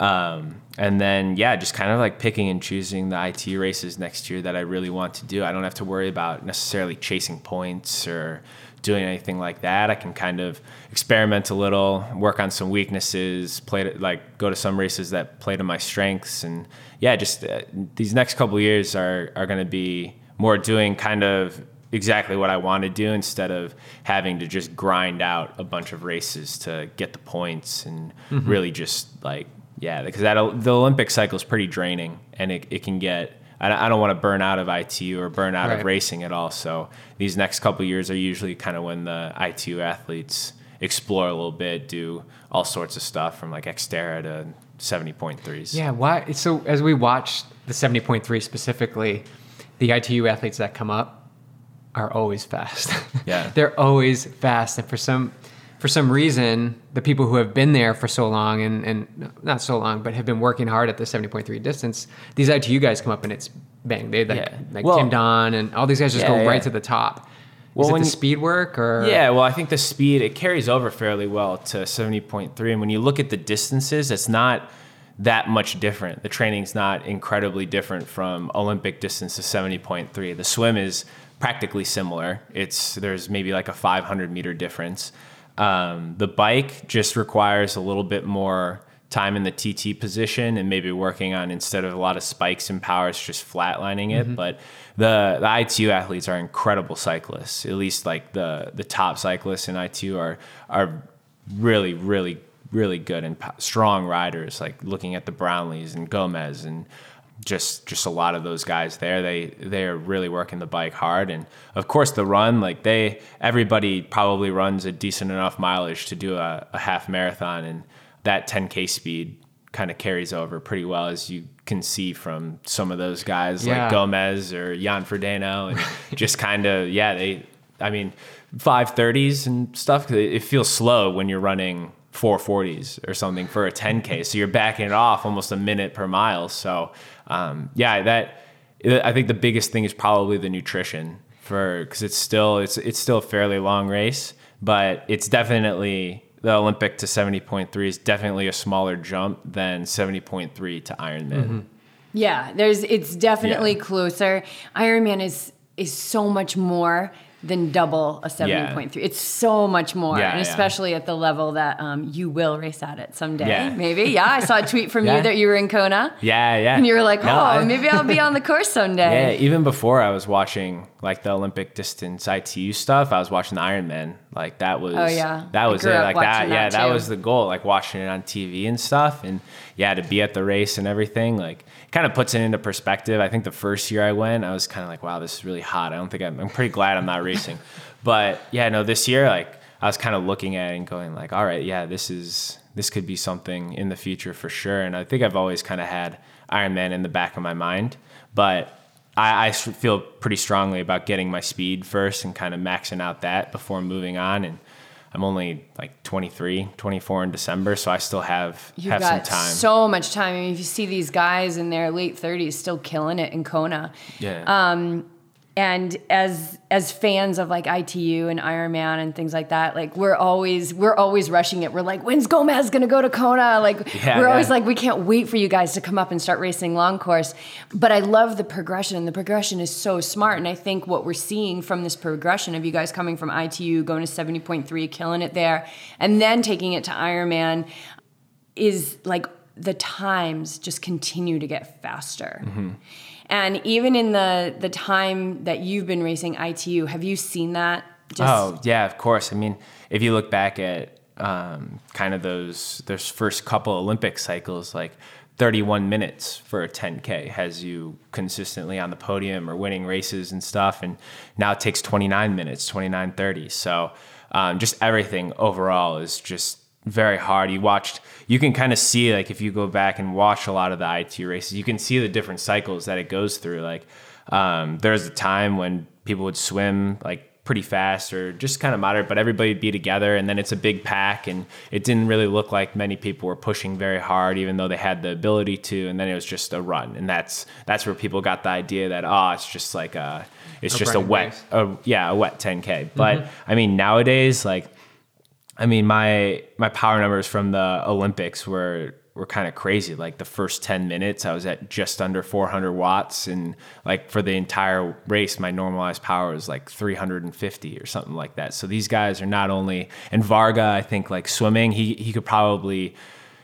S1: Um, and then, yeah, just kind of like picking and choosing the ITU races next year that I really want to do. I don't have to worry about necessarily chasing points or doing anything like that. I can kind of experiment a little, work on some weaknesses, play to, like go to some races that play to my strengths, and yeah, just uh, these next couple years are are going to be more doing kind of exactly what I want to do instead of having to just grind out a bunch of races to get the points and really just like yeah because that the Olympic cycle is pretty draining and it, it can get I I don't want to burn out of ITU or burn out
S3: Right.
S1: of racing at all so these next couple years are usually kind of when the ITU athletes explore a little bit do all sorts of stuff from like Xterra to 70.3s
S3: Yeah, why? So as we watch the 70.3 specifically, the ITU athletes that come up are always fast.
S1: Yeah. [LAUGHS]
S3: They're always fast. And for some for some reason, the people who have been there for so long and, and not so long, but have been working hard at the 70.3 distance, these ITU guys come up and it's bang. They like,
S1: Yeah.
S3: like
S1: Well-
S3: Tim Don and all these guys just
S1: Yeah,
S3: go right to the top.
S1: Well,
S3: Is it the speed work or
S1: Yeah, well, I think the speed it carries over fairly well to 70.3, and when you look at the distances, it's not that much different. The training's not incredibly different from Olympic distance to 70.3. The swim is practically similar. It's there's maybe like a 500 meter difference. Um, the bike just requires a little bit more time in the TT position and maybe working on instead of a lot of spikes and powers, just flatlining it. But the the ITU athletes are incredible cyclists. At least like the the top cyclists in ITU are are really really really good and po- strong riders. Like looking at the Brownlees and Gomez and just just a lot of those guys there. They they are really working the bike hard. And of course the run like they everybody probably runs a decent enough mileage to do a, a half marathon. And that 10k speed kind of carries over pretty well as you can see from some of those guys
S3: Yeah.
S1: like Gomez or Jan Frodeno and [LAUGHS] just kind of yeah they I mean 530s and stuff it feels slow when you're running 440s or something for a 10k so you're backing it off almost a minute per mile so um, yeah that I think the biggest thing is probably the nutrition for because it's still it's it's still a fairly long race but it's definitely the Olympic to 70.3 is definitely a smaller jump than 70.3 to Ironman.
S2: Yeah, there's it's definitely
S1: Yeah.
S2: closer. Ironman is is so much more than double a 70.3. It's so much more.
S1: Yeah,
S2: and
S1: yeah.
S2: especially at the level that um, you will race at it someday.
S1: Yeah.
S2: Maybe. Yeah, I saw a tweet from
S1: Yeah.
S2: you that you were in Kona.
S1: Yeah, yeah.
S2: And you were like, oh,
S1: No, I-
S2: maybe I'll be on the course someday. [LAUGHS]
S1: Yeah, even before I was watching like the Olympic distance ITU stuff, I was watching the Ironman. Like that was
S2: Oh, yeah.
S1: that was it. Like that,
S2: watching
S1: yeah,
S2: that
S1: that was the goal. Like watching it on TV and stuff, and yeah, to be at the race and everything, like kind of puts it into perspective. I think the first year I went, I was kind of like, wow, this is really hot. I don't think I'm. I'm pretty glad I'm not racing, [LAUGHS] but yeah, no, this year like I was kind of looking at it and going like, all right, yeah, this is this could be something in the future for sure. And I think I've always kind of had Ironman in the back of my mind, but I feel pretty strongly about getting my speed first and kind of maxing out that before moving on. And I'm only like 23, 24 in December, so I still have
S2: You've
S1: have some time.
S2: so much time. I mean, if you see these guys in their late 30s still killing it in Kona.
S1: yeah.
S2: um, and as as fans of like ITU and Ironman and things like that, like we're always we're always rushing it. We're like, when's Gomez gonna go to Kona? Like
S1: Yeah,
S2: we're always like, we can't wait for you guys to come up and start racing long course. But I love the progression, and the progression is so smart. And I think what we're seeing from this progression of you guys coming from ITU, going to seventy point three, killing it there, and then taking it to Ironman, is like the times just continue to get faster. Mm-hmm. And even in the the time that you've been racing ITU, have you seen that? Just,
S1: oh yeah, of course. I mean, if you look back at um, kind of those those first couple Olympic cycles, like 31 minutes for a 10k has you consistently on the podium or winning races and stuff, and now it takes 29 minutes, 29:30. So um, just everything overall is just very hard. You watched, you can kind of see like if you go back and watch a lot of the ITU races, you can see the different cycles that it goes through. Like um, there's a time when people would swim like pretty fast or just kind of moderate, but everybody would be together and then it's a big pack and it didn't really look like many people were pushing very hard, even though they had the ability to. And then it was just a run. And that's, that's where people got the idea that, oh, it's just like a, it's
S3: A
S1: just a wet, a, yeah, a wet 10k. But I mean, nowadays, like, I mean, my my power numbers from the Olympics were were kind of crazy. Like the first 10 minutes, I was at just under 400 watts. And like for the entire race, my normalized power was like 350 or something like that. So these guys are not only, and Varga, I think like swimming, he, he could probably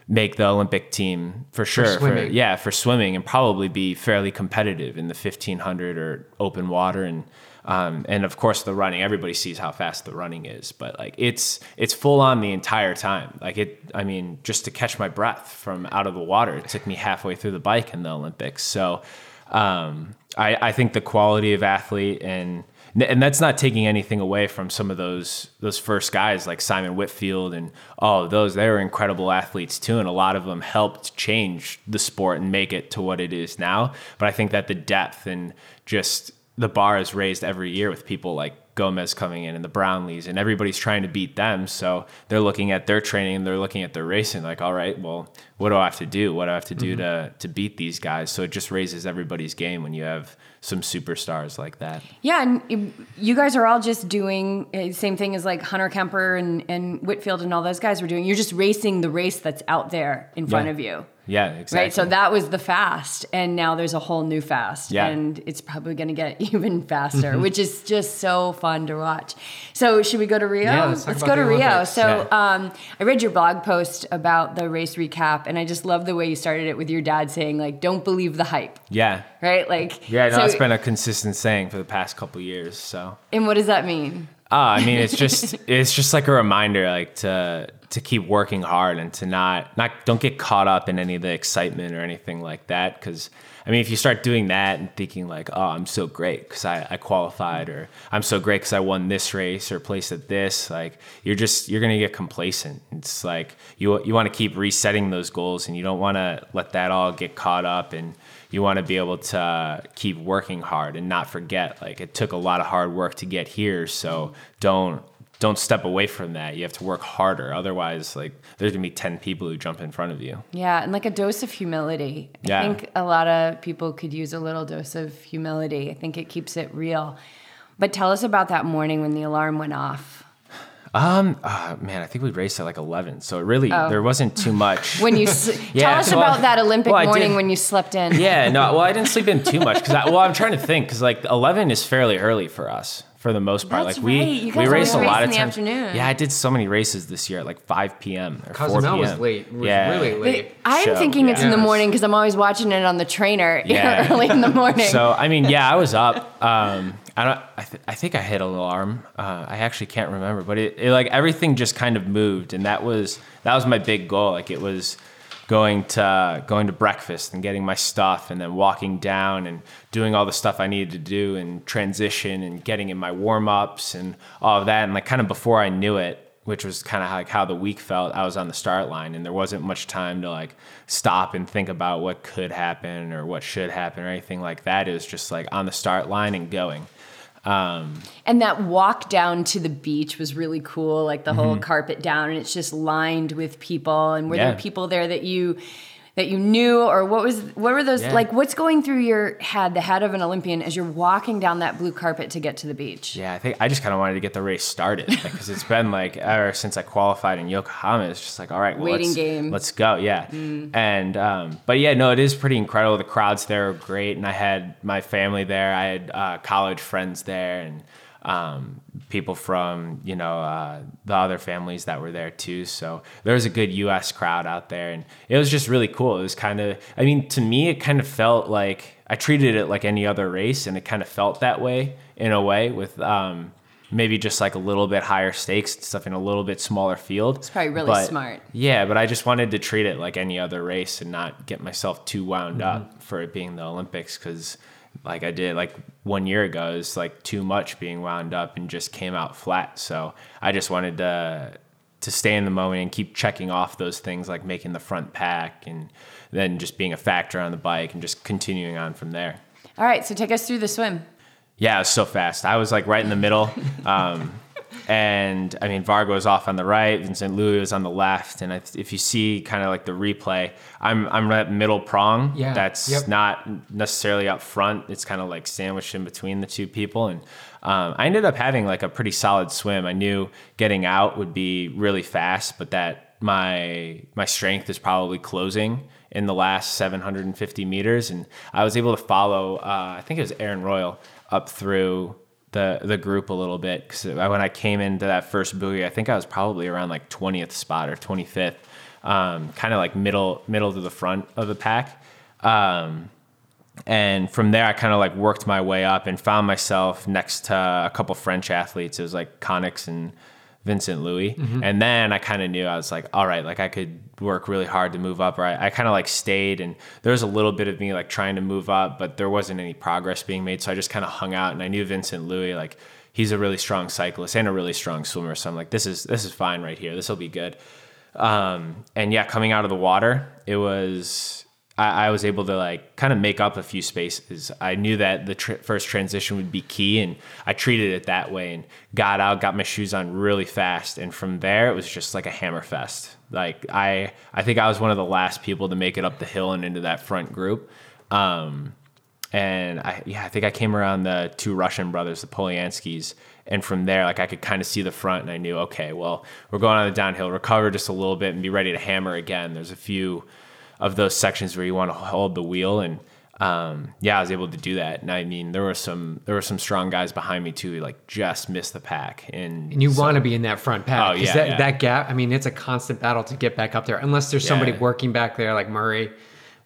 S1: make the Olympic team for sure.
S3: swimming.
S1: yeah, for swimming and probably be fairly competitive in the 1500 or open water. And, um, and of course the running, everybody sees how fast the running is, but like it's, it's full on the entire time. Like it, I mean, just to catch my breath from out of the water, it took me halfway through the bike in the Olympics. So, um, I, I think the quality of athlete and, and that's not taking anything away from some of those those first guys like Simon Whitfield and all of those. They were incredible athletes too, and a lot of them helped change the sport and make it to what it is now. But I think that the depth and just the bar is raised every year with people like Gomez coming in and the Brownlees and everybody's trying to beat them. So they're looking at their training, and they're looking at their racing like, all right, well, what do I have to do? What do I have to do to to beat these guys? So it just raises everybody's game when you have some superstars like that.
S2: Yeah, and you guys are all just doing uh, same thing as like Hunter Kemper and, and Whitfield and all those guys were doing. You're just racing the race that's out there in front
S1: Yeah.
S2: of you.
S1: Yeah, exactly.
S2: Right, so that was the fast, and now there's a whole new fast,
S1: Yeah.
S2: and it's probably going to get [LAUGHS] even faster, which is just so fun to watch. So, should we go to Rio?
S3: Yeah, let's talk
S2: go to Rio. So,
S1: Yeah.
S2: um, I read your blog post about the race recap, and I just love the way you started it with your dad saying, like, "Don't believe the hype,"
S1: yeah.
S2: right? Like,
S1: Yeah, no,
S2: so-
S1: it's been a consistent saying for the past couple years. So
S2: And what does that mean?
S1: Uh, I mean, it's just [LAUGHS] it's just like a reminder, like to to keep working hard and to not not don't get caught up in any of the excitement or anything like that. Because I mean, if you start doing that and thinking like, oh, I'm so great because I, I qualified, or I'm so great because I won this race or placed at this, like you're just you're gonna get complacent. It's like you you want to keep resetting those goals and you don't want to let that all get caught up and you want to be able to keep working hard and not forget like it took a lot of hard work to get here so don't don't step away from that you have to work harder otherwise like there's gonna be 10 people who jump in front of you
S2: Yeah, and like a dose of humility. I
S1: Yeah.
S2: think a lot of people could use a little dose of humility. I think it keeps it real. But tell us about that morning when the alarm went off.
S1: Um uh, man i think we raced at like 11 so it really there wasn't too much
S2: When you s- [LAUGHS]
S1: Yeah,
S2: tell us
S1: well-
S2: about that Olympic
S1: well,
S2: morning when you slept in.
S1: yeah no well i didn't sleep in too much because well i'm trying to think because like 11 is fairly early for us for the most part
S2: That's
S1: like we
S2: right. You
S1: we
S2: guys
S1: race a lot
S2: race
S1: of
S2: the
S1: times
S2: afternoon.
S1: yeah i did so many races this year at like 5 p.m or 4
S3: Cozumel
S1: p.m
S3: was late. It was
S1: yeah
S3: really
S2: But
S3: late.
S2: I'm
S1: show,
S2: thinking it's in the morning because I'm always watching it on the trainer [LAUGHS]
S1: Yeah.
S2: early in the morning.
S1: So I mean, yeah, I was up. Um, I don't. I, th- I think I hit an alarm. Uh, I actually can't remember, but it, it like everything just kind of moved, and that was that was my big goal. Like it was going to going to breakfast and getting my stuff, and then walking down and doing all the stuff I needed to do, and transition and getting in my warm ups and all of that. And like kind of before I knew it, which was kind of like how the week felt. I was on the start line, and there wasn't much time to like stop and think about what could happen or what should happen or anything like that. It was just like on the start line and going. Um,
S2: And that walk down to the beach was really cool, like the
S1: Mm-hmm.
S2: whole carpet down, and it's just lined with people. And were
S1: Yeah.
S2: there people there that you that you knew, or what was what were those
S1: Yeah.
S2: like? What's going through your head, the head of an Olympian, as you're walking down that blue carpet to get to the beach?
S1: yeah, I think I just kind of wanted to get the race started because it's been like ever since I qualified in Yokohama. It's just like all right, well,
S2: Waiting
S1: let's,
S2: game.
S1: Let's go, yeah. And um, but yeah, no, it is pretty incredible. The crowds there are great, and I had my family there. I had uh, college friends there, and um, people from you know uh, the other families that were there too. So there was a good U.S. crowd out there, and it was just really cool. It was kind of, I mean, to me, it kind of felt like I treated it like any other race, and it kind of felt that way in a way with. Um, Maybe just like a little bit higher stakes stuff in a little bit smaller field. It's
S2: probably really smart.
S1: Yeah, but I just wanted to treat it like any other race and not get myself too wound up for it being the Olympics because, like I did like one year ago, it was like too much being wound up and just came out flat. So I just wanted to to stay in the moment and keep checking off those things like making the front pack and then just being a factor on the bike and just continuing on from there.
S2: All right, so take us through the swim.
S1: Yeah, it was so fast. I was like right in the middle. Um, and I mean, Varga was off on the right, Vincent Luis is on the left. And if you see kind of like the replay, I'm, I'm at middle prong.
S3: Yeah,
S1: That's
S3: yep.
S1: not necessarily up front. It's kind of like sandwiched in between the two people. And um, I ended up having like a pretty solid swim. I knew getting out would be really fast, but that my my strength is probably closing in the last 750 meters, and I was able to follow. Uh, I think it was Aaron Royle up through the the group a little bit because when I came into that first buoy, I think I was probably around like 20th spot or 25th, um, kind of like middle middle to the front of the pack. Um, and from there, I kind of like worked my way up and found myself next to a couple French athletes. It was like Coninx and Vincent Luis. And then I kind of knew I was like, all right, like I could work really hard to move up. Or I, I kind of like stayed and there was a little bit of me like trying to move up, but there wasn't any progress being made. So I just kind of hung out and I knew Vincent Luis, like he's a really strong cyclist and a really strong swimmer. So I'm like, this is, this is fine right here. This will be good. Um, and yeah, coming out of the water, it was, I, I was able to like kind of make up a few spaces. I knew that the tr- first transition would be key, and I treated it that way and got out, got my shoes on really fast, and from there it was just like a hammer fest. Like I, I think I was one of the last people to make it up the hill and into that front group. Um, and I, yeah, I think I came around the two Russian brothers, the Polianskis, and from there, like I could kind of see the front, and I knew, okay, well, we're going on the downhill, recover just a little bit, and be ready to hammer again. There's a few of those sections where you want to hold the wheel, and um, yeah, I was able to do that. And I mean, there were some there were some strong guys behind me too, who like just missed the pack, and
S3: And you
S1: so-
S3: want to be in that front pack.
S1: Oh, yeah,
S3: that,
S1: yeah.
S3: that gap, I mean, it's a constant battle to get back up there, unless there's somebody
S1: Yeah.
S3: working back there like Murray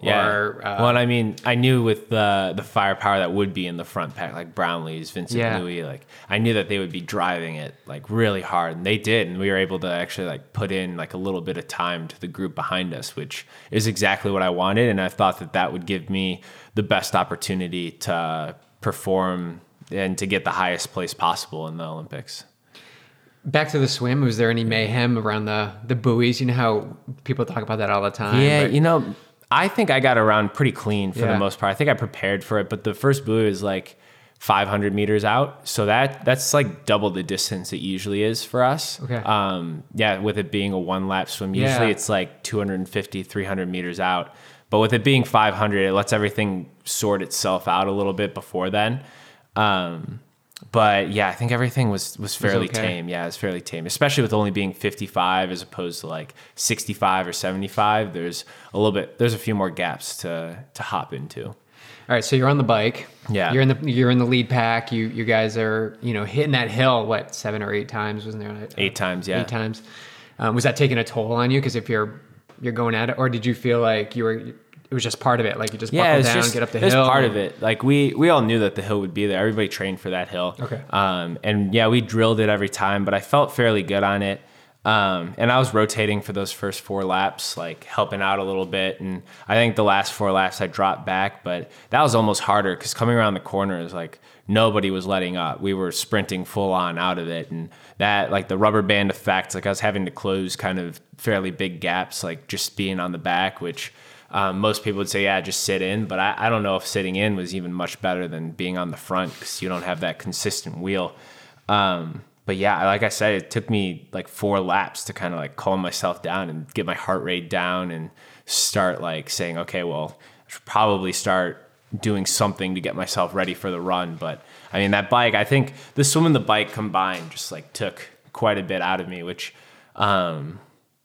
S3: or. Uh,
S1: well, I mean, I knew with the the firepower that would be in the front pack, like Brownlee's, Vincent
S3: Yeah.
S1: Luis, like I knew that they would be driving it like really hard, and they did, and we were able to actually like put in like a little bit of time to the group behind us, which is exactly what I wanted, and I thought that that would give me the best opportunity to perform and to get the highest place possible in the Olympics.
S3: Back to the swim, was there any mayhem around the, the buoys? You know how people talk about that all the time.
S1: Yeah,
S3: but-
S1: you know, I think I got around pretty clean for
S3: Yeah.
S1: the most part. I think I prepared for it, but the first buoy is like 500 meters out, so that that's like double the distance it usually is for us.
S3: Okay.
S1: Um, yeah, with it being a one lap swim, usually
S3: Yeah.
S1: it's like 250, 300 meters out. But with it being 500, it lets everything sort itself out a little bit before then. Um, but yeah, I think everything was was fairly
S3: okay.
S1: tame. Yeah, it was fairly tame, especially with only being 55 as opposed to like 65 or 75. There's a little bit. There's a few more gaps to to hop into.
S3: All right, so you're on the bike.
S1: Yeah.
S3: You're in the you're in the lead pack. You you guys are you know hitting that hill what seven or eight times wasn't there?
S1: Eight times, yeah.
S3: Eight times. Um, was that taking a toll on you? Because if you're you're going at it, or did you feel like you were? It was just part of it. Like you just
S1: Yeah,
S3: buckle down,
S1: just
S3: get up the hill.
S1: part of it. Like we we all knew that the hill would be there. Everybody trained for that hill.
S3: Okay.
S1: Um, and yeah, we drilled it every time, but I felt fairly good on it. Um, and I was rotating for those first four laps, like helping out a little bit. And I think the last four laps I dropped back, but that was almost harder because coming around the corner is like nobody was letting up. We were sprinting full on out of it. And that, like the rubber band effect, like I was having to close kind of fairly big gaps, like just being on the back, which um, most people would say, yeah, just sit in. But I, I don't know if sitting in was even much better than being on the front because you don't have that consistent wheel. Um, but yeah, like I said, it took me like four laps to kind of like calm myself down and get my heart rate down and start like saying, okay, well, I should probably start doing something to get myself ready for the run. But I mean, that bike, I think the swim and the bike combined just like took quite a bit out of me, which um,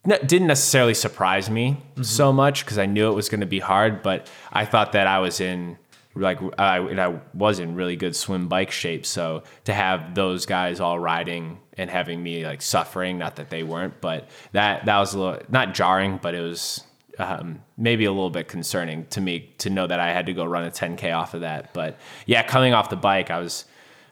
S1: didn't necessarily surprise me so much because I knew it was going to be hard. But I thought that I was in like I, and I was in really good swim bike shape. So to have those guys all riding and having me like suffering, not that they weren't, but that that was a little not jarring, but it was um, maybe a little bit concerning to me to know that I had to go run a 10k off of that. But yeah, coming off the bike, I was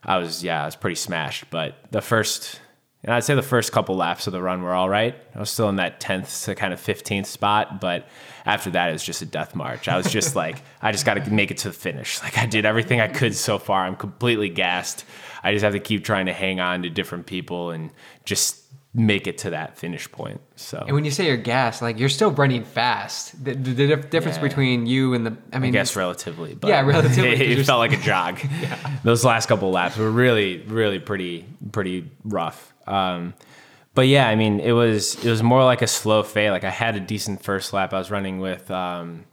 S1: I was yeah I was pretty smashed. But the first and I'd say the first couple laps of the run were all right. I was still in that 10th to kind of 15th spot, but after that, it was just a death march. I was just [LAUGHS] like, I just got to make it to the finish. Like, I did everything I could so far. I'm completely gassed. I just have to keep trying to hang on to different people and just make it to that finish point. So,
S3: And when you say you're gassed, like you're still running fast. The, the, the difference
S1: Yeah.
S3: between you and the, I
S1: I
S3: mean,
S1: guess relatively, but
S3: Yeah, relatively, [LAUGHS]
S1: it,
S3: you're
S1: felt like a jog. [LAUGHS] yeah. Those last couple laps were really, really pretty, pretty rough. Um, but yeah, I mean, it was it was more like a slow fade. Like I had a decent first lap. I was running with um,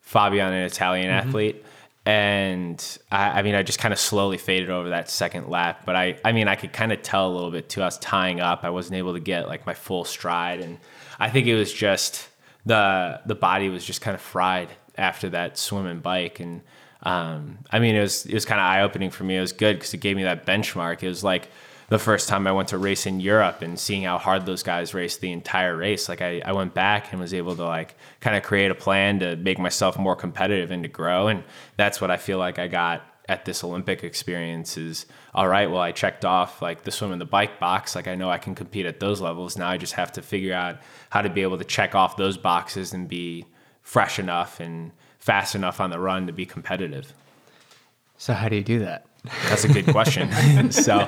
S1: Fabian, an Italian
S3: Mm-hmm.
S1: athlete, and I, I mean, I just kind of slowly faded over that second lap. But I, I mean, I could kind of tell a little bit too. I was tying up. I wasn't able to get like my full stride, and I think it was just the the body was just kind of fried after that swim and bike and. Um, I mean, it was it was kind of eye opening for me. It was good because it gave me that benchmark. It was like the first time I went to race in Europe and seeing how hard those guys raced the entire race. Like I, I went back and was able to like kind of create a plan to make myself more competitive and to grow. And that's what I feel like I got at this Olympic experience is all right, well, I checked off like the swim and the bike box. Like I know I can compete at those levels. Now I just have to figure out how to be able to check off those boxes and be fresh enough and fast enough on the run to be competitive.
S3: so how do you do that?
S1: That's a good question. [LAUGHS] so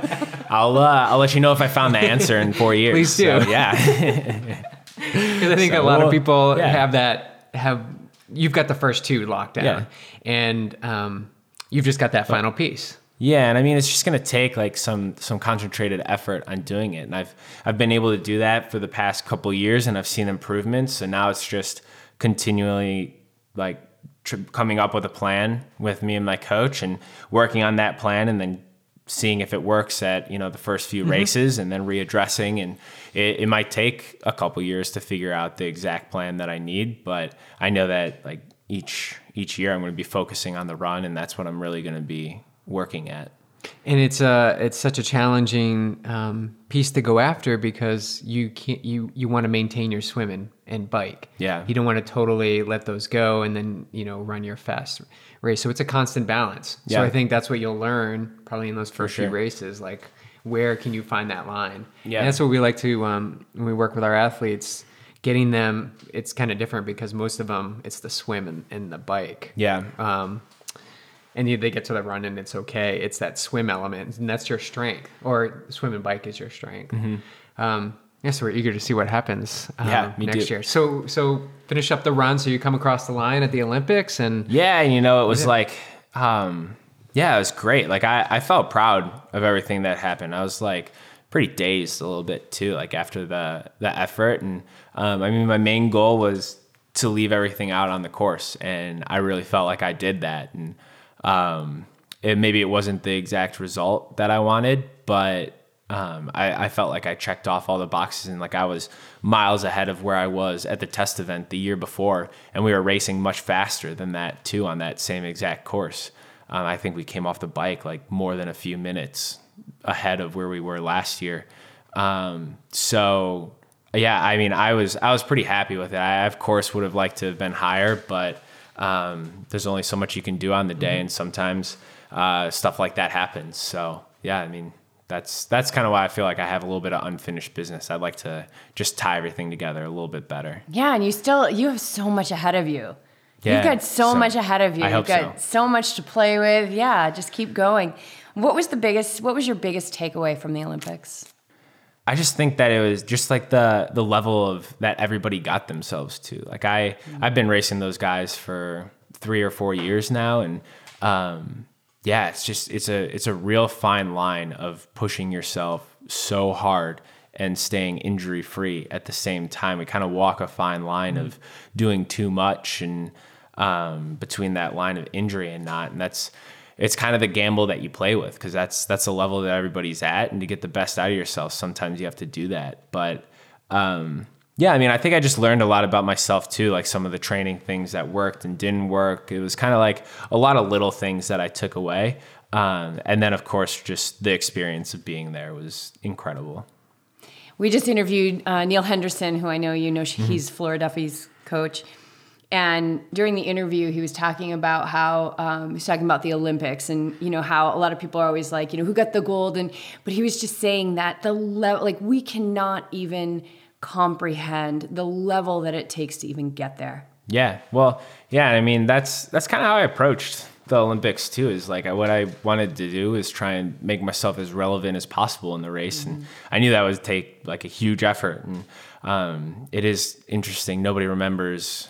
S1: I'll uh, I'll let you know if I found the answer in four years.
S3: Please do.
S1: So, yeah. [LAUGHS]
S3: Because I think
S1: So,
S3: a lot
S1: well,
S3: of people
S1: yeah.
S3: have that, have you've got the first two locked down,
S1: Yeah.
S3: and um, you've just got that final piece.
S1: Yeah, and I mean it's just gonna take like some some concentrated effort on doing it, and I've I've been able to do that for the past couple years, and I've seen improvements, and now it's just continually like tr- coming up with a plan with me and my coach, and working on that plan, and then seeing if it works at you know the first few mm-hmm. races, and then readdressing, and it, it might take a couple years to figure out the exact plan that I need, but I know that like each each year I'm going to be focusing on the run, and that's what I'm really going to be working at.
S3: And it's a it's such a challenging um, piece to go after because you can't you you want to maintain your swimming and bike.
S1: Yeah.
S3: You don't want to totally let those go and then you know run your fast race. So it's a constant balance. So I think that's what you'll learn probably in those first few
S1: sure.
S3: races. Like where can you find that line?
S1: Yeah.
S3: And that's what we like to um, when we work with our athletes. Getting them, it's kind of different because most of them, it's the swim and, and the bike
S1: Yeah.
S3: um, and you- they get to the run and it's okay. It's that swim element, and that's your strength, or swim and bike is your strength. Um, yeah, so we're eager to see what happens um,
S1: Mm-hmm. Yeah,
S3: next
S1: too.
S3: year. So, so finish up the run. So you come across the line at the Olympics, and
S1: Yeah, and you know, it was like, um, yeah, it was great. Like I, I felt proud of everything that happened. I was like pretty dazed a little bit too, like after the the effort. And um, I mean, my main goal was to leave everything out on the course, and I really felt like I did that. And um, it maybe it wasn't the exact result that I wanted, but um, I, I felt like I checked off all the boxes and like I was miles ahead of where I was at the test event the year before, and we were racing much faster than that too on that same exact course. Um, I think we came off the bike like more than a few minutes ahead of where we were last year. Um, so yeah, I mean, I was I was pretty happy with it. I of course would have liked to have been higher, but um, there's only so much you can do on the day, and sometimes uh, stuff like that happens. So yeah, I mean, that's that's kind of why I feel like I have a little bit of unfinished business. I'd like to just tie everything together a little bit better.
S2: Yeah, and you still you have so much ahead of you.
S1: Yeah,
S2: You've got so,
S1: so
S2: much ahead of you.
S1: I
S2: You've got
S1: so.
S2: so much to play with. Yeah, just keep going. What was the biggest what was your biggest takeaway from the Olympics?
S1: I just think that it was just like the the level of that everybody got themselves to. Like I I've been racing those guys for three or four years now, and um, yeah, it's just it's a it's a real fine line of pushing yourself so hard and staying injury free at the same time. We kind of walk a fine line of doing too much and um, between that line of injury and not, and that's it's kind of the gamble that you play with because that's that's the level that everybody's at, and to get the best out of yourself, sometimes you have to do that. But um, yeah, I mean, I think I just learned a lot about myself too, like some of the training things that worked and didn't work. It was kind of like a lot of little things that I took away, um, and then of course, just the experience of being there was incredible.
S2: We just interviewed uh, Neil Henderson, who I know you know.
S1: Mm-hmm.
S2: He's Flora Duffy's coach. And during the interview, he was talking about how um, he was talking about the Olympics, and you know how a lot of people are always like, you know, who got the gold, and but he was just saying that the level, like we cannot even comprehend the level that it takes to even get there.
S1: Yeah. Well, yeah, I mean, that's that's kind of how I approached the Olympics too. Is like what I wanted to do is try and make myself as relevant as possible in the race, and I knew that would take like a huge effort. And um, it is interesting. Nobody remembers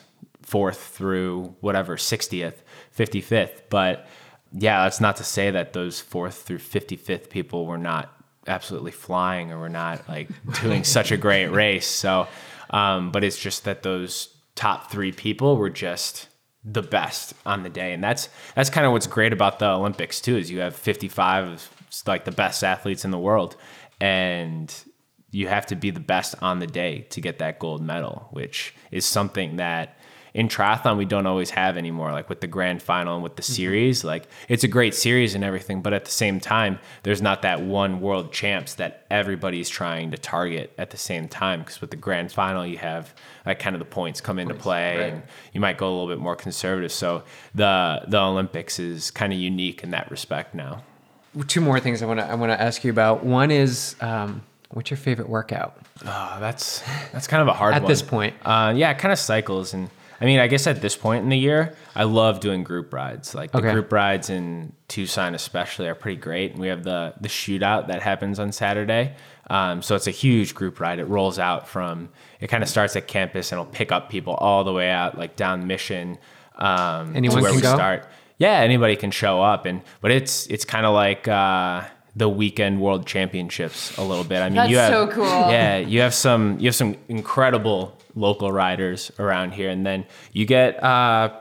S1: fourth through whatever 60th, 55th, but yeah, that's not to say that those fourth through 55th people were not absolutely flying or were not like [LAUGHS] doing such a great race. So, um, but it's just that those top three people were just the best on the day, and that's that's kind of what's great about the Olympics too. Is you have 55 of like the best athletes in the world, and you have to be the best on the day to get that gold medal, which is something that in triathlon we don't always have anymore like with the grand final and with the series like it's a great series and everything but at the same time there's not that one world champs that everybody's trying to target at the same time because with the grand final you have like kind of the points come into play
S3: right.
S1: and you might go a little bit more conservative so the the olympics is kind of unique in that respect now
S3: two more things I want to I want to ask you about. One is um, what's your favorite workout?
S1: Oh, that's that's kind of a hard
S3: At
S1: one.
S3: this point.
S1: Uh, yeah, it kind of cycles, and I mean, I guess at this point in the year, I love doing group rides. Like the
S3: Okay.
S1: group rides in Tucson, especially, are pretty great. And we have the the shootout that happens on Saturday. Um, so it's a huge group ride. It rolls out from it kind of starts at campus and it'll pick up people all the way out, like down Mission. Um,
S3: Anyone
S1: to where
S3: can
S1: we
S3: go?
S1: start. Yeah, anybody can show up, and but it's it's kind of like. Uh, the weekend world championships a little bit. I mean,
S2: That's
S1: you have
S2: so cool.
S1: Yeah, you have some you have some incredible local riders around here, and then you get uh,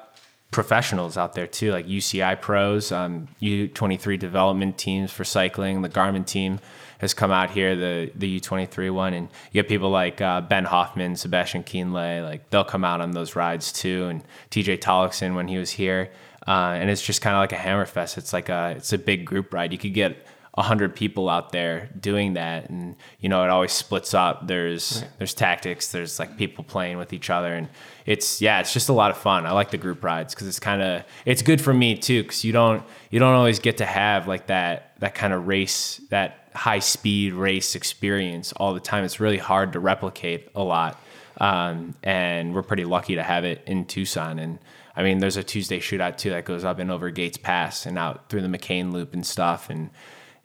S1: professionals out there too, like UCI pros, um, U23 development teams for cycling. The Garmin team has come out here, the the U23 one, and you get people like uh, Ben Hoffman, Sebastian Kienle, like they'll come out on those rides too, and TJ Tollakson when he was here, uh, and it's just kind of like a hammerfest. It's like a it's a big group ride. You could get a hundred people out there doing that, and you know it always splits up. There's there's tactics. There's like people playing with each other, and it's yeah, it's just a lot of fun. I like the group rides because it's kind of it's good for me too because you don't you don't always get to have like that that kind of race that high speed race experience all the time. It's really hard to replicate a lot, um, and we're pretty lucky to have it in Tucson and. I mean, there's a Tuesday shootout too that goes up and over Gates Pass and out through the McCain Loop and stuff. And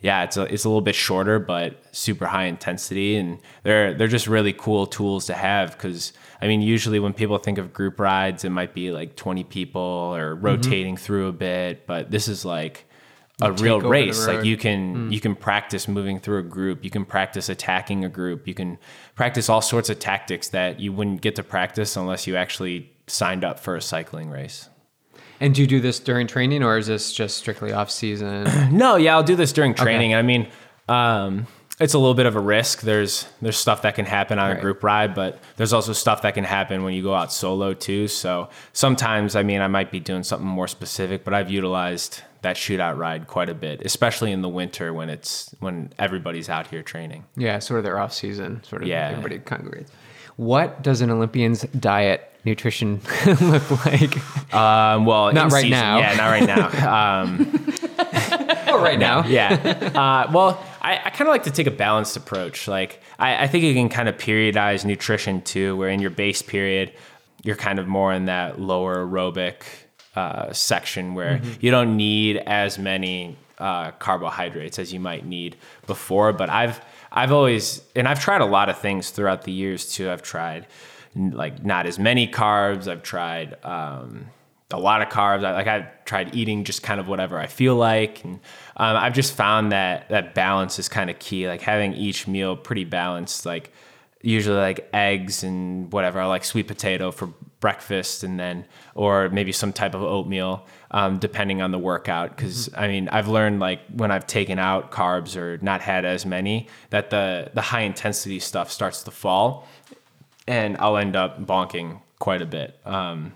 S1: yeah, it's a it's a little bit shorter, but super high intensity, and they're they're just really cool tools to have. Because I mean, usually when people think of group rides, it might be like 20 people or rotating through a bit, but this is like a real race. Like you can you can practice moving through a group, you can practice attacking a group, you can practice all sorts of tactics that you wouldn't get to practice unless you actually signed up for a cycling race.
S3: And do you do this during training, or is this just strictly off season? [CLEARS THROAT]
S1: No, yeah, I'll do this during training. I mean, um, it's a little bit of a risk. There's there's stuff that can happen on
S3: Right.
S1: a group ride, but there's also stuff that can happen when you go out solo too. So sometimes, I mean, I might be doing something more specific, but I've utilized that shootout ride quite a bit, especially in the winter when it's when everybody's out here training.
S3: yeah, sort of their off season, sort of
S1: Yeah.
S3: everybody congregates. What does an Olympian's diet nutrition [LAUGHS] look like?
S1: Um, well,
S3: Not right
S1: season-
S3: now.
S1: Yeah, not right now. [LAUGHS] Um,
S3: oh, right now.
S1: yeah. Uh, well, I, I kind of like to take a balanced approach. Like, I, I think you can kind of periodize nutrition too, where in your base period, you're kind of more in that lower aerobic uh, section where you don't need as many uh, carbohydrates as you might need before. But I've I've always and I've tried a lot of things throughout the years too. I've tried like not as many carbs. I've tried. Um, a lot of carbs. I, like I've tried eating just kind of whatever I feel like, and um, I've just found that that balance is kind of key. Like having each meal pretty balanced. Like usually like eggs and whatever. I like sweet potato for breakfast, and then or maybe some type of oatmeal, um, depending on the workout. Because I mean, I've learned like when I've taken out carbs or not had as many, that the the high intensity stuff starts to fall, and I'll end up bonking quite a bit. Um,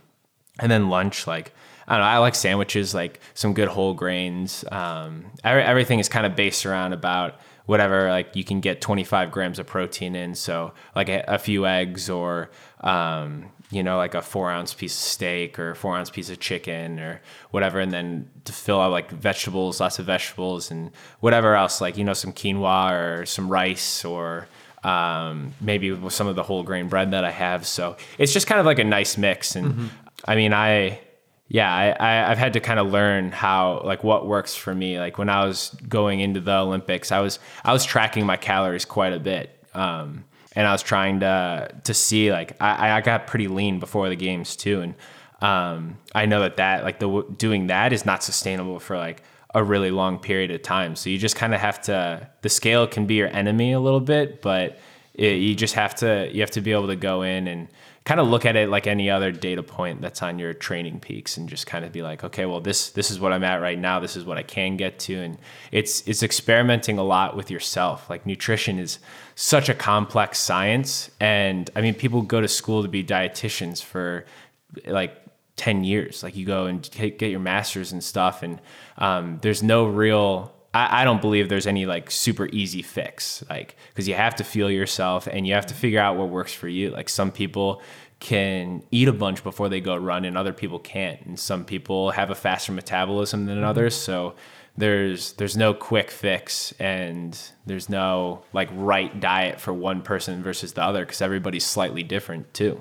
S1: and then lunch like i don't know i like sandwiches like some good whole grains um, every, everything is kind of based around about whatever like you can get 25 grams of protein in so like a, a few eggs or um, you know like a four ounce piece of steak or a four ounce piece of chicken or whatever and then to fill out like vegetables lots of vegetables and whatever else like you know some quinoa or some rice or um, maybe with some of the whole grain bread that I have. So it's just kind of like a nice mix. And I mean, I, yeah, I, I, I've had to kind of learn how, like what works for me. Like when I was going into the Olympics, I was, I was tracking my calories quite a bit. Um, and I was trying to, to see like, I, I got pretty lean before the games too. And, um, I know that that like the doing that is not sustainable for like a really long period of time. So you just kind of have to. The scale can be your enemy a little bit, but it, you just have to. You have to be able to go in and kind of look at it like any other data point that's on your training peaks, and just kind of be like, okay, well this this is what I'm at right now. This is what I can get to, and it's it's experimenting a lot with yourself. Like nutrition is such a complex science, and I mean people go to school to be dietitians for like 10 years like you go and get your masters and stuff and um, there's no real I, I don't believe there's any like super easy fix like because you have to feel yourself and you have to figure out what works for you. Like some people can eat a bunch before they go run and other people can't and some people have a faster metabolism than mm-hmm. others. So there's there's no quick fix and there's no like right diet for one person versus the other because everybody's slightly different too.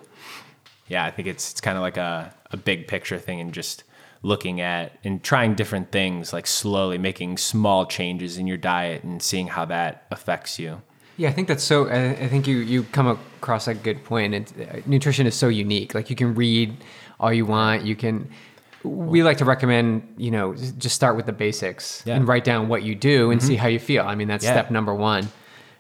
S1: Yeah, I think it's it's kind of like a, a big picture thing and just looking at and trying different things, like slowly making small changes in your diet and seeing how that affects you.
S3: Yeah, I think that's so. I, think you you come across a good point. Uh, nutrition is so unique. Like you can read all you want. You can. We like to recommend, you know, just start with the basics
S1: Yeah.
S3: and write down what you do and see how you feel. I mean, that's
S1: Yeah.
S3: step number one.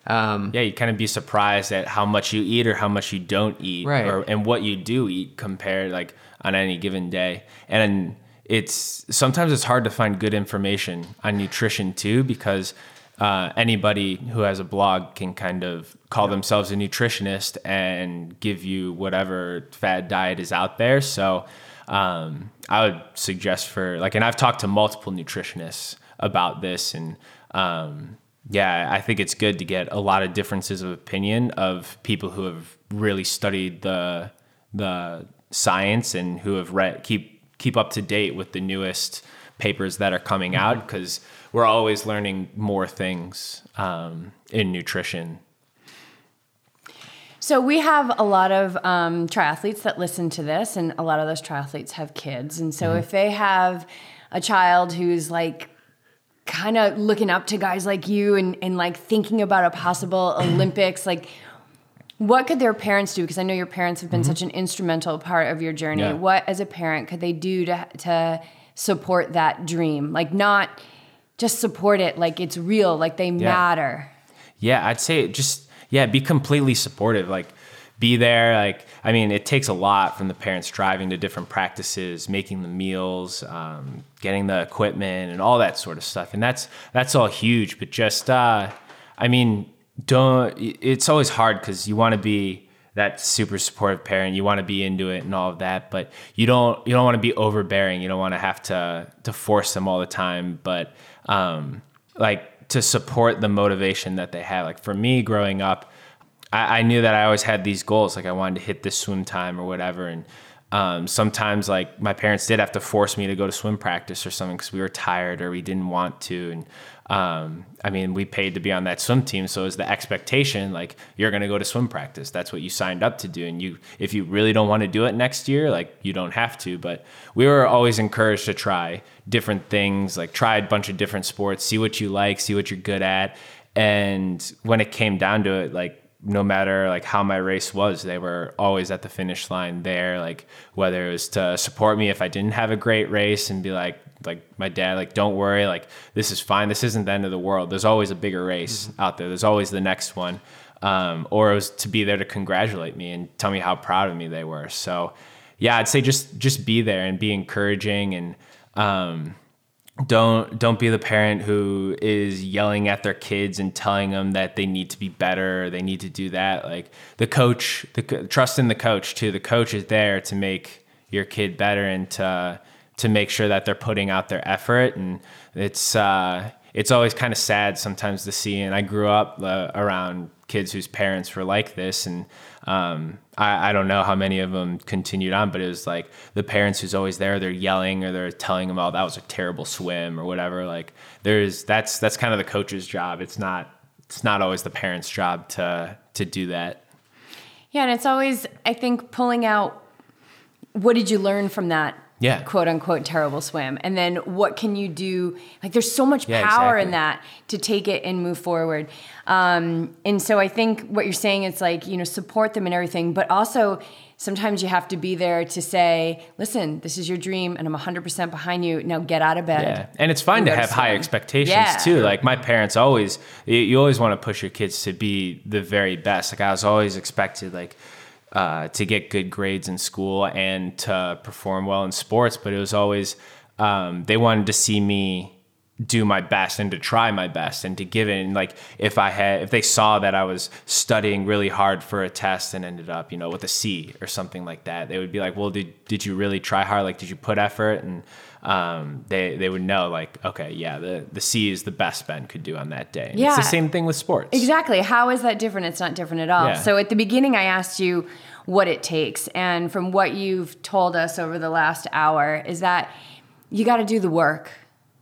S3: Um,
S1: Yeah, you kind of be surprised at how much you eat or how much you don't eat,
S3: Right.
S1: or and what you do eat compared like on any given day. And it's sometimes it's hard to find good information on nutrition too because uh, anybody who has a blog can kind of call themselves a nutritionist and give you whatever fad diet is out there. So um, I would suggest for like, and I've talked to multiple nutritionists about this, and um, yeah, I think it's good to get a lot of differences of opinion of people who have really studied the the science and who have read keep keep up to date with the newest papers that are coming out because we're always learning more things um, in nutrition.
S2: So we have a lot of um, triathletes that listen to this, and a lot of those triathletes have kids. And so if they have a child who's like kind of looking up to guys like you and, and like thinking about a possible [CLEARS THROAT] Olympics, like what could their parents do? Because I know your parents have been such an instrumental part of your journey.
S1: Yeah.
S2: What, as a parent, could they do to to support that dream? Like not just support it, like it's real, like they matter.
S1: Yeah, I'd say just yeah, be completely supportive. Like be there. Like I mean, it takes a lot from the parents driving to different practices, making the meals, um, getting the equipment, and all that sort of stuff. And that's that's all huge. But just uh, I mean, don't. It's always hard because you want to be that super supportive parent. You want to be into it and all of that, but you don't. You don't want to be overbearing. You don't want to have to to force them all the time. But um, like to support the motivation that they have. Like for me growing up, I, I knew that I always had these goals. Like I wanted to hit this swim time or whatever. And um, sometimes like my parents did have to force me to go to swim practice or something because we were tired or we didn't want to. And um, I mean, we paid to be on that swim team, so it was the expectation like you're going to go to swim practice. That's what you signed up to do. And you, if you really don't want to do it next year, like you don't have to. But we were always encouraged to try different things, like try a bunch of different sports, see what you like, see what you're good at. And when it came down to it, like no matter like how my race was they were always at the finish line there like whether it was to support me if i didn't have a great race and be like like my dad like don't worry like this is fine. This isn't the end of the world. There's always a bigger race out there. There's always the next one. Um, or it was to be there to congratulate me and tell me how proud of me they were. So yeah i'd say just just be there and be encouraging and um, don't don't be the parent who is yelling at their kids and telling them that they need to be better they need to do that. Like the coach the trust in the coach too. The coach is there to make your kid better and to to make sure that they're putting out their effort. And it's uh it's always kind of sad sometimes to see. And i grew up uh, around kids whose parents were like this. And um, I, I don't know how many of them continued on, but it was like the parents who's always there, they're yelling or they're telling them, "Oh, that was a terrible swim" or whatever. Like there's that's that's kind of the coach's job. It's not it's not always the parents' job to to do that.
S2: Yeah, and it's always I think pulling out what did you learn from that
S1: Yeah.
S2: quote unquote terrible swim and then what can you do like there's so much
S1: Yeah,
S2: power in that to take it and move forward um, and so i think what you're saying is like you know support them and everything but also sometimes you have to be there to say listen this is your dream and i'm 100% behind you now get out of bed
S1: Yeah, and it's fine to
S2: go to
S1: have high expectations
S2: Yeah.
S1: too. Like my parents always, you always want to push your kids to be the very best. Like I was always expected, like uh, to get good grades in school and to perform well in sports, but it was always um, they wanted to see me do my best and to try my best and to give it and like if i had if they saw that i was studying really hard for a test and ended up you know with a c or something like that they would be like well did, did you really try hard like did you put effort and um, they they would know like okay yeah the the c is the best ben could do on that day And it's
S2: Yeah.
S1: the same thing with sports
S2: Exactly. How is that different? It's not different at all.
S1: Yeah.
S2: So at the beginning, I asked you what it takes. And from what you've told us over the last hour, is that you got to do the work.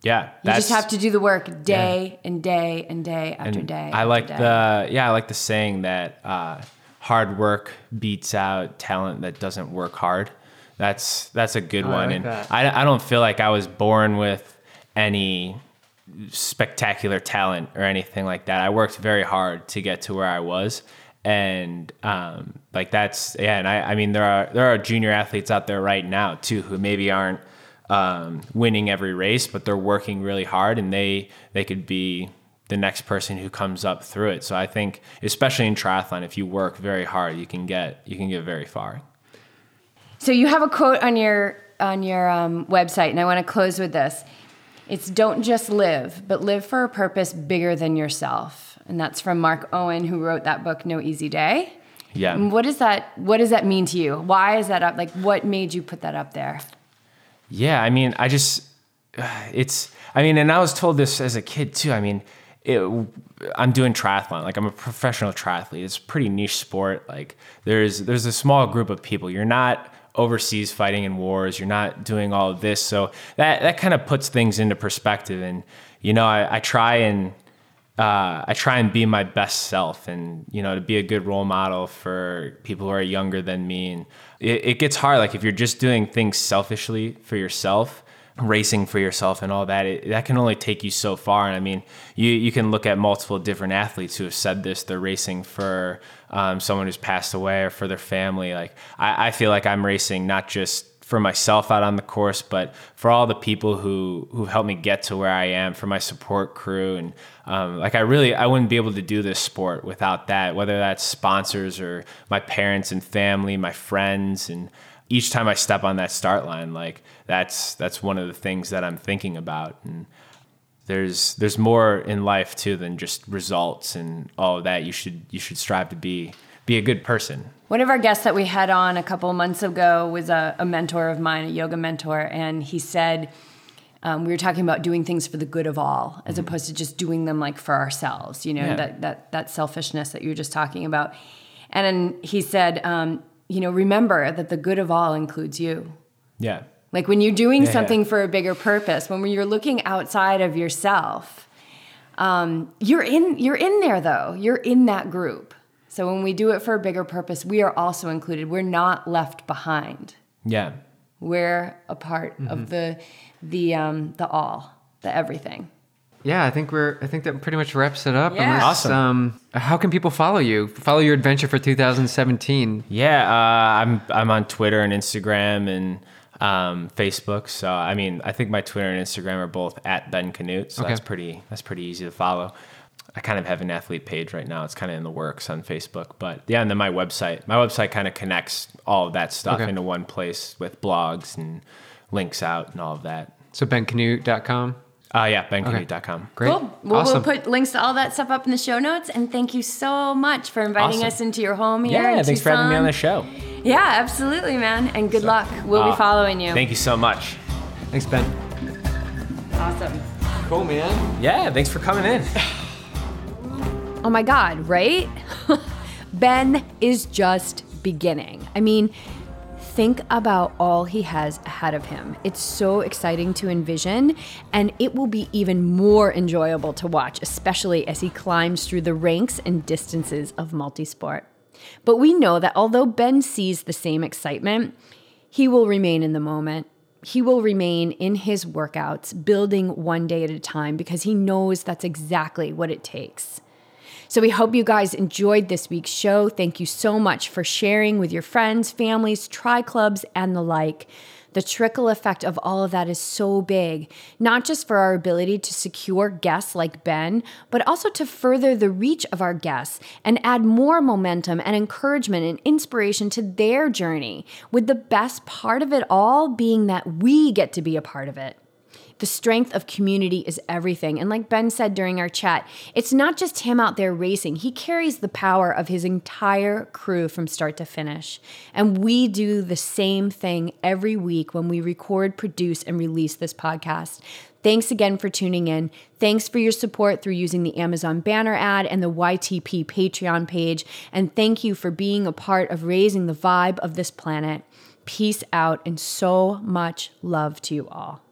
S1: yeah
S2: You just have to do the work day and day and day after
S1: And
S2: day.
S1: I
S2: after
S1: like
S2: day.
S1: the yeah, I like the saying that uh, hard work beats out talent that doesn't work hard. That's that's a good
S3: I
S1: one,
S3: like
S1: and
S3: that.
S1: I, I don't feel like I was born with any spectacular talent or anything like that. I worked very hard to get to where I was, and um, like that's yeah. And I, I mean, there are there are junior athletes out there right now too who maybe aren't um, winning every race, but they're working really hard, and they they could be the next person who comes up through it. So I think, especially in triathlon, if you work very hard, you can get you can get very far.
S2: So you have a quote on your on your um, website, and I want to close with this. It's don't just live, but live for a purpose bigger than yourself. And that's from Mark Owen, who wrote that book, No Easy Day.
S1: Yeah.
S2: And what does that What does that mean to you? Why is that up? Like, what made you put that up there?
S1: Yeah, I mean, I just, [SIGHS] it's, I mean, and I was told this as a kid too. I mean, it, I'm doing triathlon. Like I'm a professional triathlete. It's a pretty niche sport. Like there's there's a small group of people. You're not overseas fighting in wars. You're not doing all of this. So that that kind of puts things into perspective. And you know, I, I try and uh, I try and be my best self and, you know, to be a good role model for people who are younger than me. And it, it gets hard. Like if you're just doing things selfishly for yourself, racing for yourself and all that, it, that can only take you so far. And I mean, you, you can look at multiple different athletes who have said this, they're racing for um, someone who's passed away or for their family. Like I, I feel like I'm racing not just for myself out on the course, but for all the people who who helped me get to where I am, for my support crew, and um, like I really I wouldn't be able to do this sport without that. Whether that's sponsors or my parents and family, my friends, and each time I step on that start line, like that's that's one of the things that I'm thinking about. And there's there's more in life too than just results and all that. You should you should strive to be be a good person.
S2: One of our guests that we had on a couple months ago was a, a mentor of mine, a yoga mentor, and he said um, we were talking about doing things for the good of all, as opposed to just doing them like for ourselves. You know
S1: Yeah.
S2: that that that selfishness that you were just talking about. And then he said, um, you know, remember that the good of all includes you.
S1: Yeah.
S2: Like when you're doing
S1: Yeah, yeah.
S2: something for a bigger purpose, when you're looking outside of yourself, um, you're in you're in there though. You're in that group. So when we do it for a bigger purpose, we are also included. We're not left behind.
S1: Yeah.
S2: We're a part of the the um, the all, the everything.
S3: Yeah, I think we're. I think that pretty much wraps it up.
S2: Yeah.
S1: Awesome.
S3: Um, how can people follow you? Follow your adventure for 2017.
S1: Yeah, uh, I'm I'm on Twitter and Instagram and um, Facebook. So I mean, I think my Twitter and Instagram are both at Ben Kanute. So
S3: Okay.
S1: that's pretty that's pretty easy to follow. I kind of have an athlete page right now. It's kind of in the works on Facebook, but yeah, and then my website. My website kind of connects all of that stuff
S3: Okay.
S1: into one place with blogs and links out and all of that.
S3: So benkanute.com.
S1: Uh, yeah, benkanute.com.
S3: Great.
S2: Cool. Well,
S3: awesome.
S2: we'll put links to all that stuff up in the show notes. And thank you so much for inviting
S1: Awesome.
S2: us into your home here.
S1: Yeah,
S2: in
S1: thanks for having me on the show.
S2: Yeah, absolutely, man. And good luck. We'll
S1: Uh,
S2: be following you.
S1: Thank you so much.
S3: Thanks, Ben.
S2: awesome.
S3: Cool, man.
S1: Yeah, thanks for coming in. [LAUGHS]
S2: Oh my God, right? [LAUGHS] ben is just beginning. I mean, think about all he has ahead of him. It's so exciting to envision, and it will be even more enjoyable to watch, especially as he climbs through the ranks and distances of multisport. But we know that although Ben sees the same excitement, he will remain in the moment. He will remain in his workouts, building one day at a time because he knows that's exactly what it takes. So we hope you guys enjoyed this week's show. Thank you so much for sharing with your friends, families, tri clubs, and the like. The trickle effect of all of that is so big, not just for our ability to secure guests like Ben, but also to further the reach of our guests and add more momentum and encouragement and inspiration to their journey, with the best part of it all being that we get to be a part of it. The strength of community is everything. And like Ben said during our chat, it's not just him out there racing, he carries the power of his entire crew from start to finish. And we do the same thing every week when we record, produce, and release this podcast. Thanks again for tuning in. Thanks for your support through using the Amazon banner ad and the YTP Patreon page. And thank you for being a part of raising the vibe of this planet. Peace out and so much love to you all.